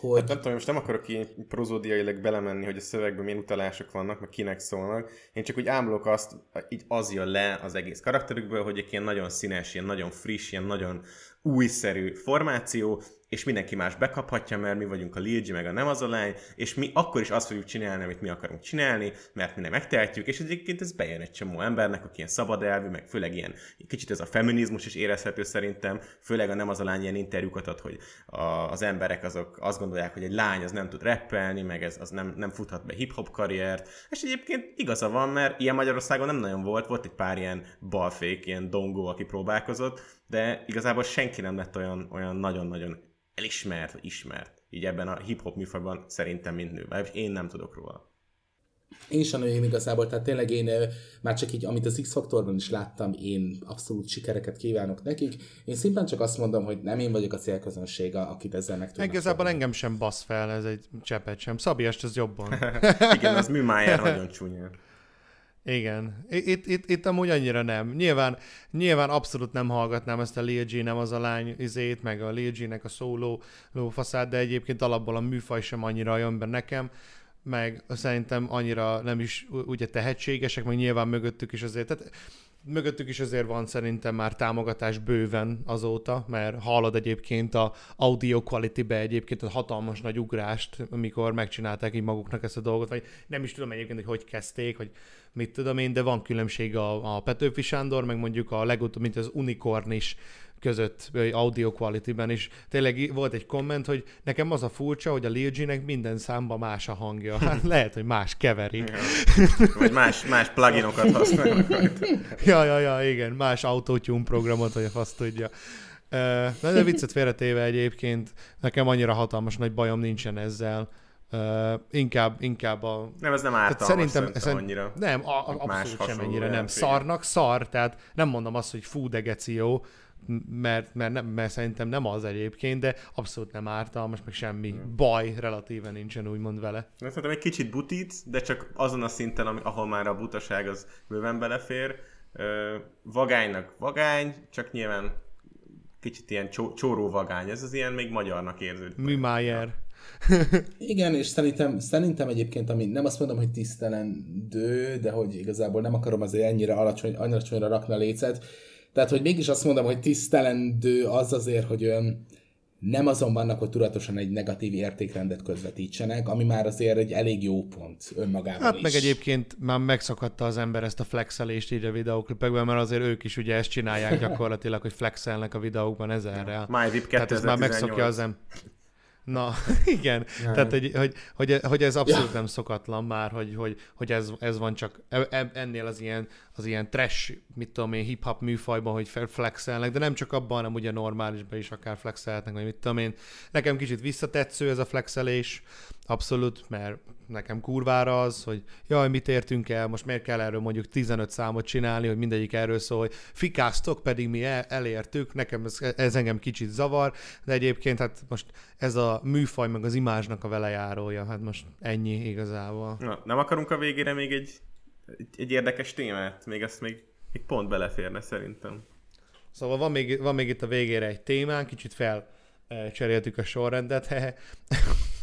hogy Hát nem tudom, most nem akarok így prozódiailag belemenni, hogy a szövegben milyen utalások vannak, meg kinek szólnak. Én csak úgy ámulok azt, így az jön le az egész karakterükből, hogy egy ilyen nagyon színes, ilyen nagyon friss, ilyen nagyon újszerű formáció, és mindenki más bekaphatja, mert mi vagyunk a Lil meg a nem az a lány, és mi akkor is azt fogjuk csinálni, amit mi akarunk csinálni, mert mi nem megtehetjük, és egyébként ez bejön egy csomó embernek, aki ilyen szabad elvű, meg főleg ilyen, kicsit ez a feminizmus is érezhető szerintem, főleg a nem az a lány ilyen interjúkat ad, hogy a, az emberek azok azt gondolják, hogy egy lány az nem tud rappelni, meg ez az nem, nem futhat be hip-hop karriert, és egyébként igaza van, mert ilyen Magyarországon nem nagyon volt, volt egy pár ilyen balfék, ilyen dongó, aki próbálkozott, de igazából senki nem lett olyan, olyan nagyon-nagyon elismert, vagy ismert. Így ebben a hip-hop műfajban szerintem mint nő. Vagy én nem tudok róla. én sem nagyon igazából, tehát tényleg én már csak így, amit az X-faktorban is láttam, én abszolút sikereket kívánok nekik. Én szimplán csak azt mondom, hogy nem én vagyok a célközönség, a- akit ezzel meg tudnak Igazából fogni. engem sem basz fel ez egy csepet sem. Szabi, ez jobban. Igen, az műmájár nagyon csúnya. Igen. Itt, itt, itt amúgy annyira nem. Nyilván, nyilván abszolút nem hallgatnám ezt a Lil G, nem az a lány izét, meg a Lil G-nek a szóló lófaszát, de egyébként alapból a műfaj sem annyira jön be nekem, meg szerintem annyira nem is ugye tehetségesek, meg nyilván mögöttük is azért, tehát mögöttük is azért van szerintem már támogatás bőven azóta, mert hallod egyébként a audio quality-be egyébként a hatalmas nagy ugrást, amikor megcsinálták így maguknak ezt a dolgot, vagy nem is tudom egyébként, hogy hogy kezdték, hogy mit tudom én, de van különbség a, a Petőfi Sándor, meg mondjuk a legutóbb, mint az Unicorn is között, audio quality-ben is. Tényleg volt egy komment, hogy nekem az a furcsa, hogy a Lil G-nek minden számban más a hangja. Hát lehet, hogy más keveri. Vagy más, más pluginokat használnak. Ja, ja, ja, igen, más autotune programot, vagy a fasz tudja. Na, de viccet félretéve egyébként, nekem annyira hatalmas nagy bajom nincsen ezzel. Uh, inkább, inkább a... Nem, ez nem ártalmas szerintem, szerint- annyira. Nem, a, a, abszolút sem ennyire nem. Szarnak szar, tehát nem mondom azt, hogy fú, de geci jó, m- mert, mert, nem, mert szerintem nem az egyébként, de abszolút nem ártalmas, meg semmi baj relatíven nincsen úgymond vele. De Szerintem egy kicsit butít, de csak azon a szinten, ami- ahol már a butaság az bőven belefér. Vagánynak vagány, csak nyilván kicsit ilyen csó, csóró vagány. Ez az ilyen még magyarnak érződik. Műmájer. Igen, és szerintem, szerintem egyébként, ami nem azt mondom, hogy tisztelendő, de hogy igazából nem akarom azért ennyire alacsony, annyira alacsonyra rakni a lécet. Tehát, hogy mégis azt mondom, hogy tisztelendő az azért, hogy ön nem azon vannak, hogy tudatosan egy negatív értékrendet közvetítsenek, ami már azért egy elég jó pont önmagában Hát is. meg egyébként már megszakadta az ember ezt a flexelést így a videóklipekben, mert azért ők is ugye ezt csinálják gyakorlatilag, hogy flexelnek a videókban ezerrel. MyVip Tehát ez már 2018. megszokja az ember. Na, igen. Tehát, hogy, hogy, hogy, hogy ez abszolút nem szokatlan már, hogy, hogy, hogy ez, ez van csak e- e- ennél az ilyen, az ilyen trash, mit tudom én, hip-hop műfajban, hogy flexelnek, de nem csak abban, hanem ugye normálisban is akár flexelhetnek, vagy mit tudom én. Nekem kicsit visszatetsző ez a flexelés, abszolút, mert nekem kurvára az, hogy jaj, mit értünk el, most miért kell erről mondjuk 15 számot csinálni, hogy mindegyik erről szól, hogy fikáztok, pedig mi el, elértük, nekem ez, ez engem kicsit zavar, de egyébként hát most ez a műfaj meg az imázsnak a velejárója, hát most ennyi igazából. Na, nem akarunk a végére még egy, egy, egy érdekes témát? Még azt még, még pont beleférne szerintem. Szóval van még, van még itt a végére egy témán, kicsit fel cseréltük a sorrendet.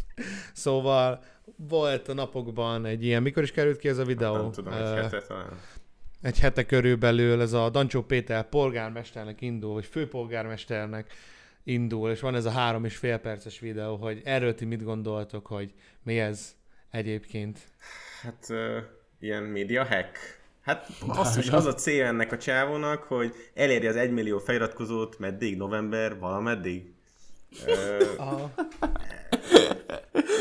szóval volt a napokban egy ilyen, mikor is került ki ez a videó? Nem tudom, egy hete talán. egy hete körülbelül ez a Dancsó Péter polgármesternek indul, vagy főpolgármesternek indul, és van ez a három és fél perces videó, hogy erről ti mit gondoltok, hogy mi ez egyébként? Hát uh, ilyen media hack. Hát basszus, az a cél ennek a csávónak, hogy elérje az egymillió feliratkozót, meddig? November, valameddig?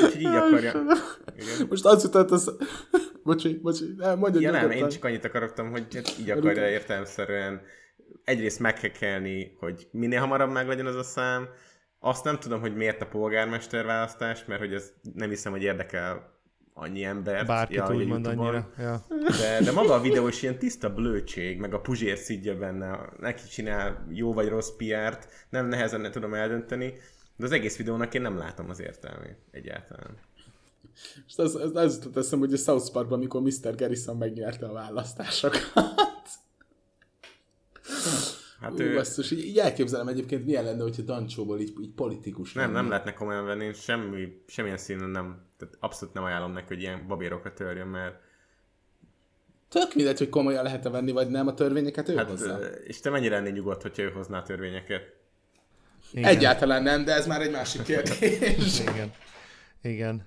Úgyhogy így akarja. Igen. Most az jutott az... Bocsi, bocsi, nem, mondjad Ja nem, én csak annyit akartam, hogy hát így akarja értelmszerűen egyrészt meghekelni, hogy minél hamarabb meg legyen az a szám. Azt nem tudom, hogy miért a polgármester választás, mert hogy ez nem hiszem, hogy érdekel annyi embert. Bárkit ja, úgymond YouTube-on. annyira. Ja. De, de maga a videó is ilyen tiszta blödség, meg a Puzsér szidja benne, neki csinál jó vagy rossz PR-t, nem nehezen ne tudom eldönteni, de az egész videónak én nem látom az értelmét egyáltalán. És az, az, az jutott eszembe, hogy a South Parkban, amikor Mr. Garrison megnyerte a választásokat. Hát Ő... ő, Basszus, így, így elképzelem egyébként milyen lenne, hogyha Dancsóból így, így politikus nem, lenne. nem lehetne komolyan venni, semmi, semmilyen színen nem, tehát abszolút nem ajánlom neki, hogy ilyen babérokat törjön, mert Tök mindegy, hogy komolyan lehet-e venni, vagy nem a törvényeket ő hát, hozzá. ö, és te mennyire lennél nyugodt, hogyha ő hozná a törvényeket? Igen. Egyáltalán nem, de ez már egy másik kérdés. Igen. Igen.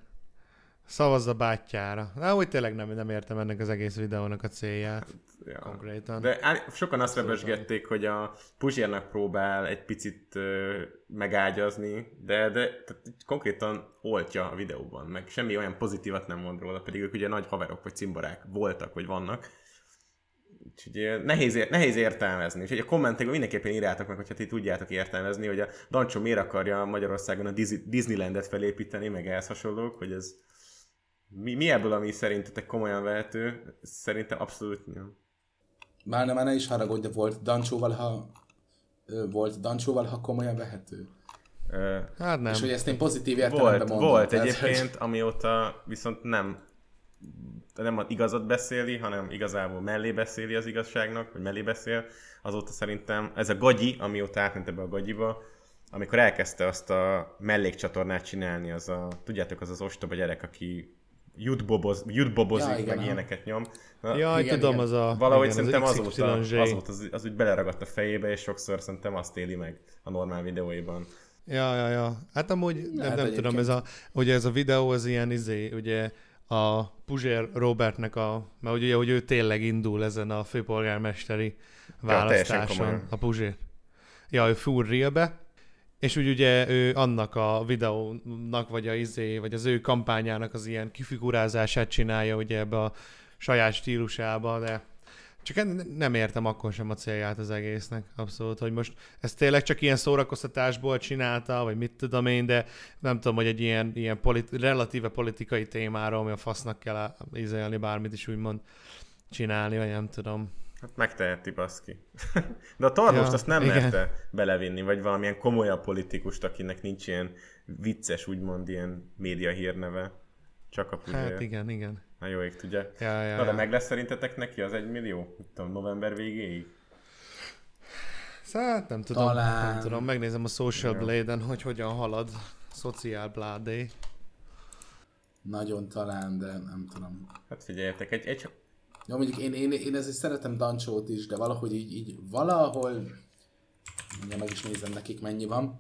Szavazz a bátyjára. Na, úgy tényleg nem, nem értem ennek az egész videónak a célját. Ja. Konkrétan. De á- sokan azt rebesgették, hogy a Puzsérnak próbál egy picit ö, megágyazni, de, de tehát konkrétan oltja a videóban, meg semmi olyan pozitívat nem mond róla, pedig ők ugye nagy haverok vagy cimborák voltak, vagy vannak. Úgyhogy nehéz, ér- nehéz értelmezni. Úgyhogy a kommentekben mindenképpen írjátok meg, hogyha ti tudjátok értelmezni, hogy a Dancsó miért akarja Magyarországon a Disney- Disneylandet felépíteni, meg ehhez hasonlók, hogy ez mi, mi ebből, ami szerintetek komolyan vehető? Szerintem abszolút nem. Már nem, már ne is haragudj, de volt Dancsóval, ha volt Dancsóval, ha komolyan vehető. Ö, Hát nem. És hogy ezt én pozitív értelemben Volt, mondom. volt tehát, egyébként, amióta viszont nem nem az igazat beszéli, hanem igazából mellé beszéli az igazságnak, vagy mellé beszél, azóta szerintem ez a gagyi, amióta átment ebbe a gagyiba, amikor elkezdte azt a mellékcsatornát csinálni, az a, tudjátok, az az ostoba gyerek, aki jutboboz, jutbobozik, Ja, ja, igen, meg aha. ilyeneket nyom. Na, Jaj, igen, tudom, igen. az a... Valahogy igen, szerintem az azóta, azóta az, az úgy beleragadt a fejébe, és sokszor szerintem azt éli meg a normál videóiban. Ja, ja, ja. Hát amúgy nem, Lehet nem tudom, ez a, ugye ez a videó az ilyen izé, ugye a Puzsér Robertnek a, mert ugye, hogy ő tényleg indul ezen a főpolgármesteri választáson, komolyan. a Puzsér. Ja, ő fúr realbe, és úgy ugye ő annak a videónak, vagy a izé, vagy az ő kampányának az ilyen kifigurázását csinálja ugye ebbe a saját stílusába, de csak nem értem akkor sem a célját az egésznek, abszolút, hogy most ezt tényleg csak ilyen szórakoztatásból csinálta, vagy mit tudom én, de nem tudom, hogy egy ilyen, ilyen politi- relatíve politikai témáról, ami a fasznak kell ízelni, bármit is úgymond csinálni, vagy nem tudom. Hát megteheti, baszki. De a Tarlóst Ja, azt nem igen. merte belevinni, vagy valamilyen komolyabb politikust, akinek nincs ilyen vicces, úgymond ilyen média hírneve. Csak a Puzsér. Hát igen, igen. Na jó ég tudja. Ja, ja, Na de ja. meg lesz szerintetek neki az egy millió? Mit tudom, november végéig? Hát nem tudom, Talán. nem tudom, megnézem a Social Ja. Blade-en, hogy hogyan halad Social Blade. Nagyon talán, de nem tudom. Hát figyeljetek, egy, egy, Jó, mondjuk én, én, én ezért szeretem Dancsót is, de valahogy így, így valahol, mindjárt meg is nézem nekik mennyi van,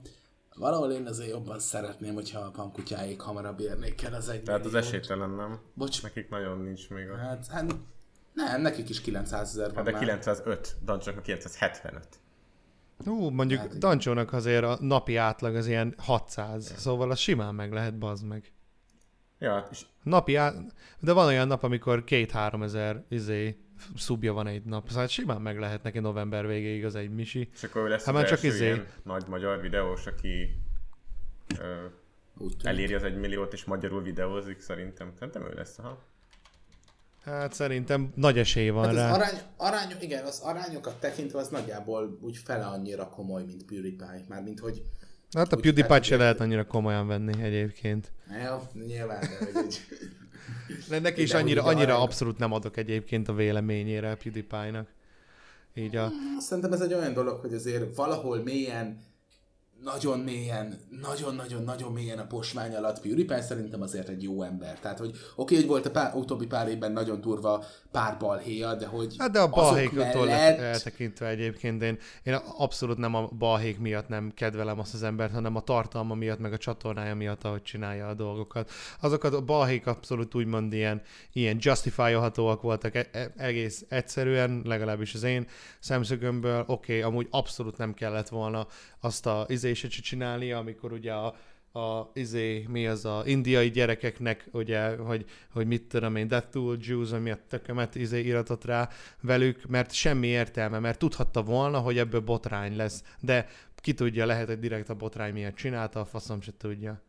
valahol én azért jobban szeretném, hogyha a pamkutyáik hamarabb érnék el az egy tehát az esélytelen nem. Bocs. Nekik nagyon nincs még a... Hát, hát nem, nekik is 900 ezer van Hát de már. 905, Dancsnak a 975. Ú, mondjuk Hát. Dancsónak azért a napi átlag az ilyen 600, szóval az simán meg lehet, bazd meg. Ja, és Napi át... De van olyan nap, amikor két-három ezer izé, szubja van egy nap. Szóval simán meg lehet neki november végéig az egy misi. És akkor lesz Hát az már csak első izé- ilyen nagy magyar videós, aki ö, eléri az egy milliót és magyarul videózik, szerintem. Szerintem ő lesz, aha. Hát szerintem nagy esély van Hát az rá. arány, arány, igen, az arányokat tekintve az nagyjából úgy fele annyira komoly, mint PewDiePie. Mármint, hogy Hát a úgy PewDiePie fel- se lehet annyira komolyan venni egyébként. ja, nyilván, de egy, De neki is annyira, annyira abszolút nem adok egyébként a véleményére a PewDiePie-nak. Így a... Szerintem ez egy olyan dolog, hogy azért valahol mélyen, nagyon mélyen, nagyon-nagyon-nagyon mélyen a posmány alatt PewDiePie szerintem azért egy jó ember. Tehát, hogy oké, hogy volt a pár, utóbbi pár évben nagyon durva pár balhéja, de hogy Hát de a azok balhékoktól mellett- eltekintve egyébként én, én abszolút nem a balhék miatt nem kedvelem azt az embert, hanem a tartalma miatt, meg a csatornája miatt, ahogy csinálja a dolgokat. Azokat a balhék abszolút úgymond ilyen, ilyen justifyolhatóak voltak e- e- egész egyszerűen, legalábbis az én szemszögömből. Oké, okay, amúgy abszolút nem kellett volna azt a izéset se csinálnia, amikor ugye a a izé, mi az a indiai gyerekeknek, ugye, hogy, hogy mit tudom én, Death to Jews, vagy mi a tökömet izé iratott rá velük, mert semmi értelme, mert tudhatta volna, hogy ebből botrány lesz, de ki tudja, lehet, hogy direkt a botrány miatt csinálta, a faszom se tudja.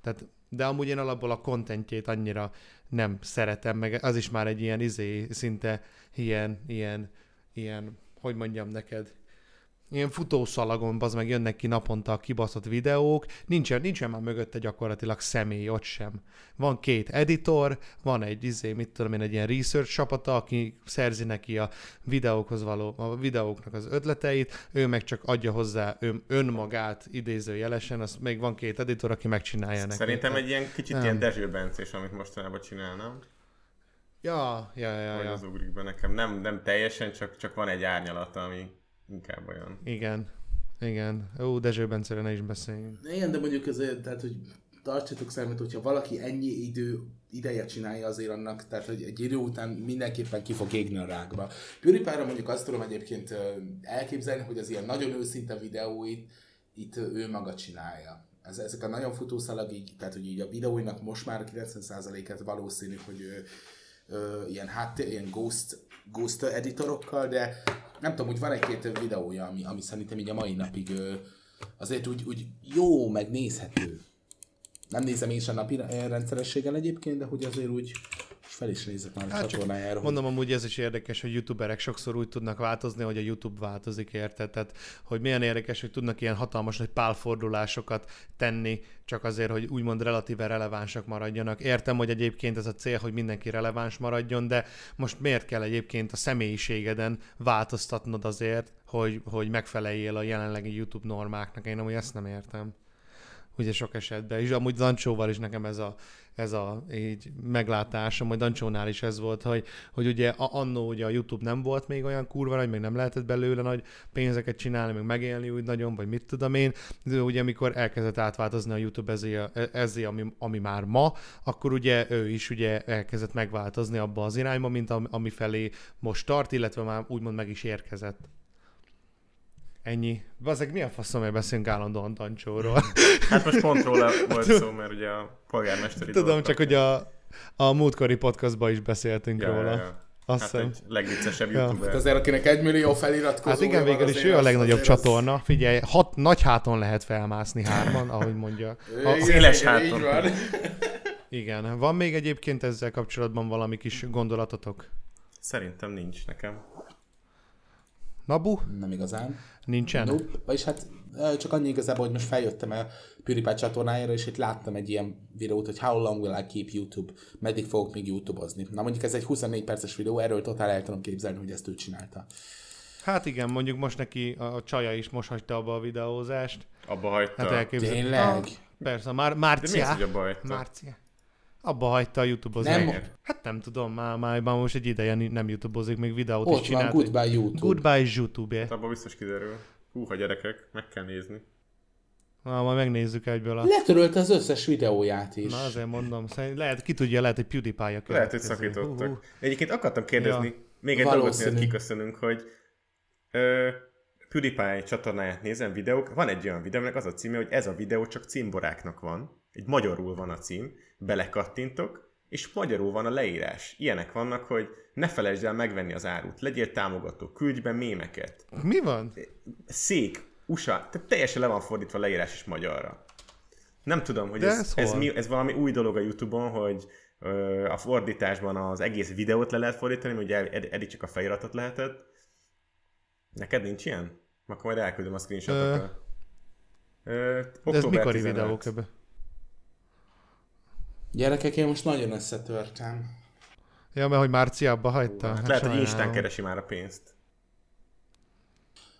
Tehát, de amúgy én alapból a kontentjét annyira nem szeretem, meg az is már egy ilyen izé, szinte ilyen, ilyen, ilyen, hogy mondjam neked, ilyen futószalagon, az meg jönnek ki naponta a kibaszott videók, nincsen, nincsen már mögötte gyakorlatilag személy ott sem. Van két editor, van egy izé, mit tudom én, egy ilyen research csapata, aki szerzi neki a videókhoz való, a videóknak az ötleteit, ő meg csak adja hozzá ön, önmagát idézőjelesen, az még van két editor, aki megcsinálja neki. Szerintem egy ilyen kicsit Nem. ilyen Dezső Bencés, amit mostanában csinál, nem? Ja, ja, ja, ja. az ugrik be nekem. Nem, nem teljesen, csak, csak van egy árnyalata, ami inkább olyan. Igen. Igen. Ó, Dezső Bencére ne is beszéljünk. Igen, de mondjuk azért, tehát, hogy tartsatok számít, hogyha valaki ennyi idő ideje csinálja azért annak, tehát hogy egy idő után mindenképpen ki fog égni a rákba. PewDiePie-ra mondjuk azt tudom egyébként elképzelni, hogy az ilyen nagyon őszinte videóit itt ő maga csinálja. Ez, ezek a nagyon futószalag, így, tehát hogy így a videóinak most már 90%-et valószínű, hogy ő, ö, ilyen, háttér, ilyen ghost, ghost editorokkal, de nem tudom, úgy van egy-két videója, ami, ami szerintem így a mai napig azért úgy, úgy jó, meg nézhető. Nem nézem én sem napi rendszerességgel egyébként, de hogy azért úgy fel is nézek már a Hát csak csatornájára. hogy- Mondom, amúgy ez is érdekes, hogy youtuberek sokszor úgy tudnak változni, hogy a YouTube változik, érted? Tehát, hogy milyen érdekes, hogy tudnak ilyen hatalmas nagy pálfordulásokat tenni, csak azért, hogy úgymond relatíve relevánsak maradjanak. Értem, hogy egyébként ez a cél, hogy mindenki releváns maradjon, de most miért kell egyébként a személyiségeden változtatnod azért, hogy, hogy megfeleljél a jelenlegi YouTube normáknak? Én amúgy ezt nem értem ugye sok esetben, és amúgy Dancsóval is nekem ez a, ez a így meglátásom, hogy Dancsónál is ez volt, hogy, hogy ugye a, annó ugye a YouTube nem volt még olyan kurva nagy, meg nem lehetett belőle nagy pénzeket csinálni, meg megélni úgy nagyon, vagy mit tudom én, de ugye amikor elkezdett átváltozni a YouTube ezé, ezé ami, ami már ma, akkor ugye ő is ugye elkezdett megváltozni abba az irányba, mint am, ami felé most tart, illetve már úgymond meg is érkezett. Ennyi. Bazeg, mi a faszom, beszélünk állandóan Dancsóról? Hát most pont róla volt szó, mert ugye a polgármesteri Tudom, csak hogy a, a múltkori podcastban is beszéltünk Ja, róla. ja, ja. Azt Hát egy legviccesebb Ja. youtuber. Hát azért, akinek egy millió feliratkozó. Hát igen, végül is ő a legnagyobb csatorna. Figyelj, hat, nagy háton lehet felmászni hárman, ahogy mondja. A, Széles háton. Van. igen. Van még egyébként ezzel kapcsolatban valami kis gondolatotok? Szerintem nincs nekem. Nabu? Nem igazán. Nincsen? Nope. Vagyis hát csak annyi igazából, hogy most feljöttem a PewDiePie csatornájára, és itt láttam egy ilyen videót, hogy How long will I keep YouTube? Meddig fogok még YouTube-ozni? Na mondjuk ez egy 24 perces videó, erről totál el tudom képzelni, hogy ezt ő csinálta. Hát igen, mondjuk most neki a, a csaja is most hagyta abba a videózást. Abba hagyta. Hát elképzelhető. Tényleg? Ah, Persze, már De mi az, Márcia. hogy abba hagyta? Márcia. Abba hagyta a YouTube-ozni. Nem, Hát nem tudom, már, már, már most egy ideje nem YouTube-ozik, még videót is ott van csinált. Goodbye YouTube. Goodbye YouTube. Hát abba biztos kiderül. Húha gyerekek, meg kell nézni. Na, majd megnézzük egyből a... Letörölte az összes videóját is. Na azért mondom, szerint lehet, ki tudja, lehet, hogy PewDiePie-a Lehet, hogy szakítottak. Hú. Egyébként akartam kérdezni, Ja. még egy dolgot miatt kiköszönünk, hogy ö, PewDiePie csatornáját nézem, videók, van egy olyan videó, aminek az a címe, hogy ez a videó csak címboráknak van, egy magyarul van a cím, belekattintok, és magyarul van a leírás. Ilyenek vannak, hogy ne felejtsd el megvenni az árut, legyél támogató, küldj be mémeket. Mi van? Szék, USA, tehát teljesen le van fordítva a leírás is magyarra. Nem tudom, hogy De ez, ez ez, mi, ez valami új dolog a Youtube-on, hogy ö, a fordításban az egész videót le lehet fordítani, ugye ed- ed- eddig csak a feliratot lehetett. Neked nincs ilyen? Akkor majd elküldöm a screenshotokat. Ö, ez október mikori 15. videók ebbe? Gyerekek, én most nagyon összetörtem. Ja, mert hogy Márciába hagyta. Hát Hát lehet, hogy. Instán keresi már a pénzt.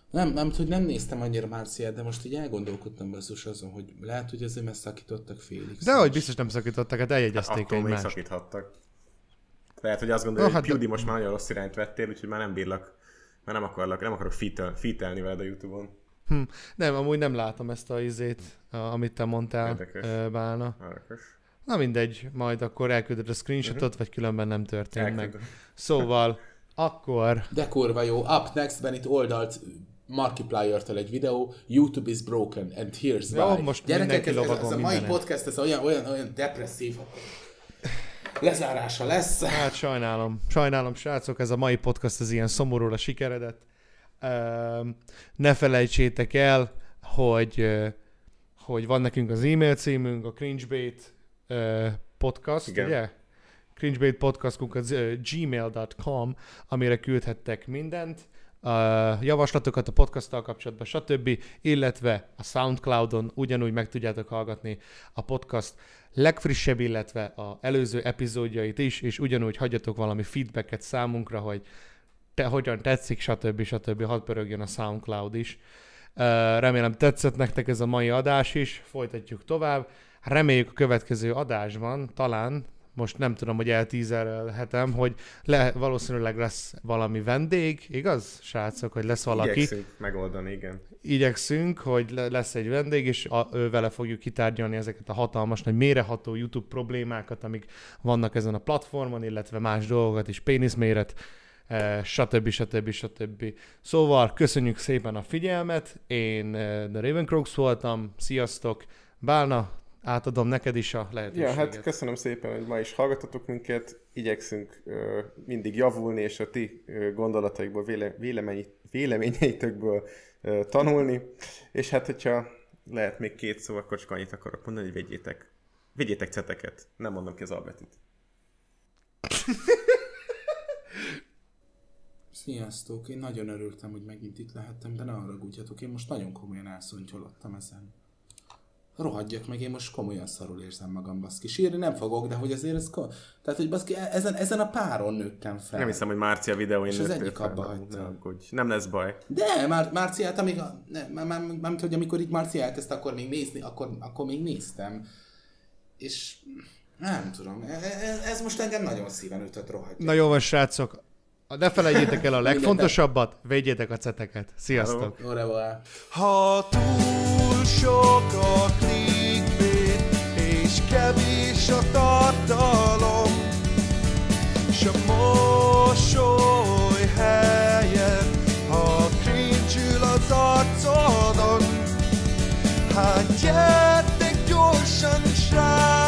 Nem, nem, hogy nem néztem annyira Márciát, de most így elgondolkodtam basszus azon, hogy lehet, hogy ezért mert szakítottak Félix. De hogy biztos nem szakítottak, hát eljegyezték Attól még egymást. szakíthattak. Lehet, hogy azt gondolja, No, hogy hát de- Pewdie most már nagyon rossz irányt vettél, úgyhogy már nem bírlak, már nem akarlak, nem akarok featel, featelni veled a Youtube-on. Hm. Nem, amúgy nem látom ezt a izét, amit te mondtál, Érdekes. Bálna. Arrakos. Na mindegy, majd akkor elküldöd a screenshotot, vagy különben nem történt meg. Elküldöm. Szóval, akkor De kurva jó. Up next-ben itt oldalt Markiplier-től egy videó, YouTube is broken, and here's Jó, why. most Gyerekek, ez, ez, ez a mai podcast, ez olyan, olyan, olyan depresszív. Lezárása lesz. Hát sajnálom, sajnálom srácok, ez a mai podcast az ilyen szomorú a sikeredet. Üm, Ne felejtsétek el, hogy, hogy van nekünk az e-mail címünk, a cringebait podcast, Igen. ugye? cringebait podcastunk az gmail.com, amire küldhettek mindent, a javaslatokat a podcasttal kapcsolatban, stb., illetve a Soundcloudon ugyanúgy meg tudjátok hallgatni a podcast legfrissebb, illetve a előző epizódjait is, és ugyanúgy hagyjatok valami feedbacket számunkra, hogy te hogyan tetszik, stb. stb. Hadd pörögjön a Soundcloud is. Remélem tetszett nektek ez a mai adás is, folytatjuk tovább. Reméljük a következő adásban, talán, most nem tudom, hogy eltízerelhetem, hogy le, valószínűleg lesz valami vendég, igaz, srácok, hogy lesz valaki Igyekszünk megoldani, igen. igyekszünk, hogy le- lesz egy vendég, és a, ő vele fogjuk kitárgyalni ezeket a hatalmas, nagy méreható YouTube problémákat, amik vannak ezen a platformon, illetve más dolgokat is, péniszméret, eh, stb. stb. stb. Szóval köszönjük szépen a figyelmet, én eh, The Ravencroaks voltam, sziasztok, Bálna, átadom neked is a Ja, lehetőséget. hát köszönöm szépen, hogy ma is hallgatotok minket. Igyekszünk ö, mindig javulni, és a ti ö, gondolataikból, véle, vélemény, véleményeitökből ö, tanulni. És hát, hogyha lehet még két szó, akkor csak annyit akarok mondani, hogy vegyétek, vegyétek ceteket. Nem mondom ki az albetűt. Sziasztok, én nagyon örültem, hogy megint itt lehettem, de ne haragudjatok, én most nagyon komolyan elszontyolottam ezen. Rohadjak meg, én most komolyan szarul érzem magam, baszki. Sírni nem fogok, de hogy azért ez... Ko- Tehát, hogy baszki, e- ezen, ezen a páron nőttem fel. Nem hiszem, hogy Márcia videóin És az egyik fel, abba hagyta. Nem lesz baj. De, már Márciát, amíg, a, ne, már, már, már, hogy amikor itt Márcia elkezdte, akkor még nézni, akkor, akkor még néztem. És nem tudom, e- e- ez most engem nagyon szíven ütött rohadt. Na jó van, srácok. Ne felejtjétek el a legfontosabbat, védjétek a ceteket. Sziasztok! Ha túl sok a clickbait, és kevés a tartalom, s a mosoly helyett, ha cringe az arcodon, hát gyertek gyorsan, srákok,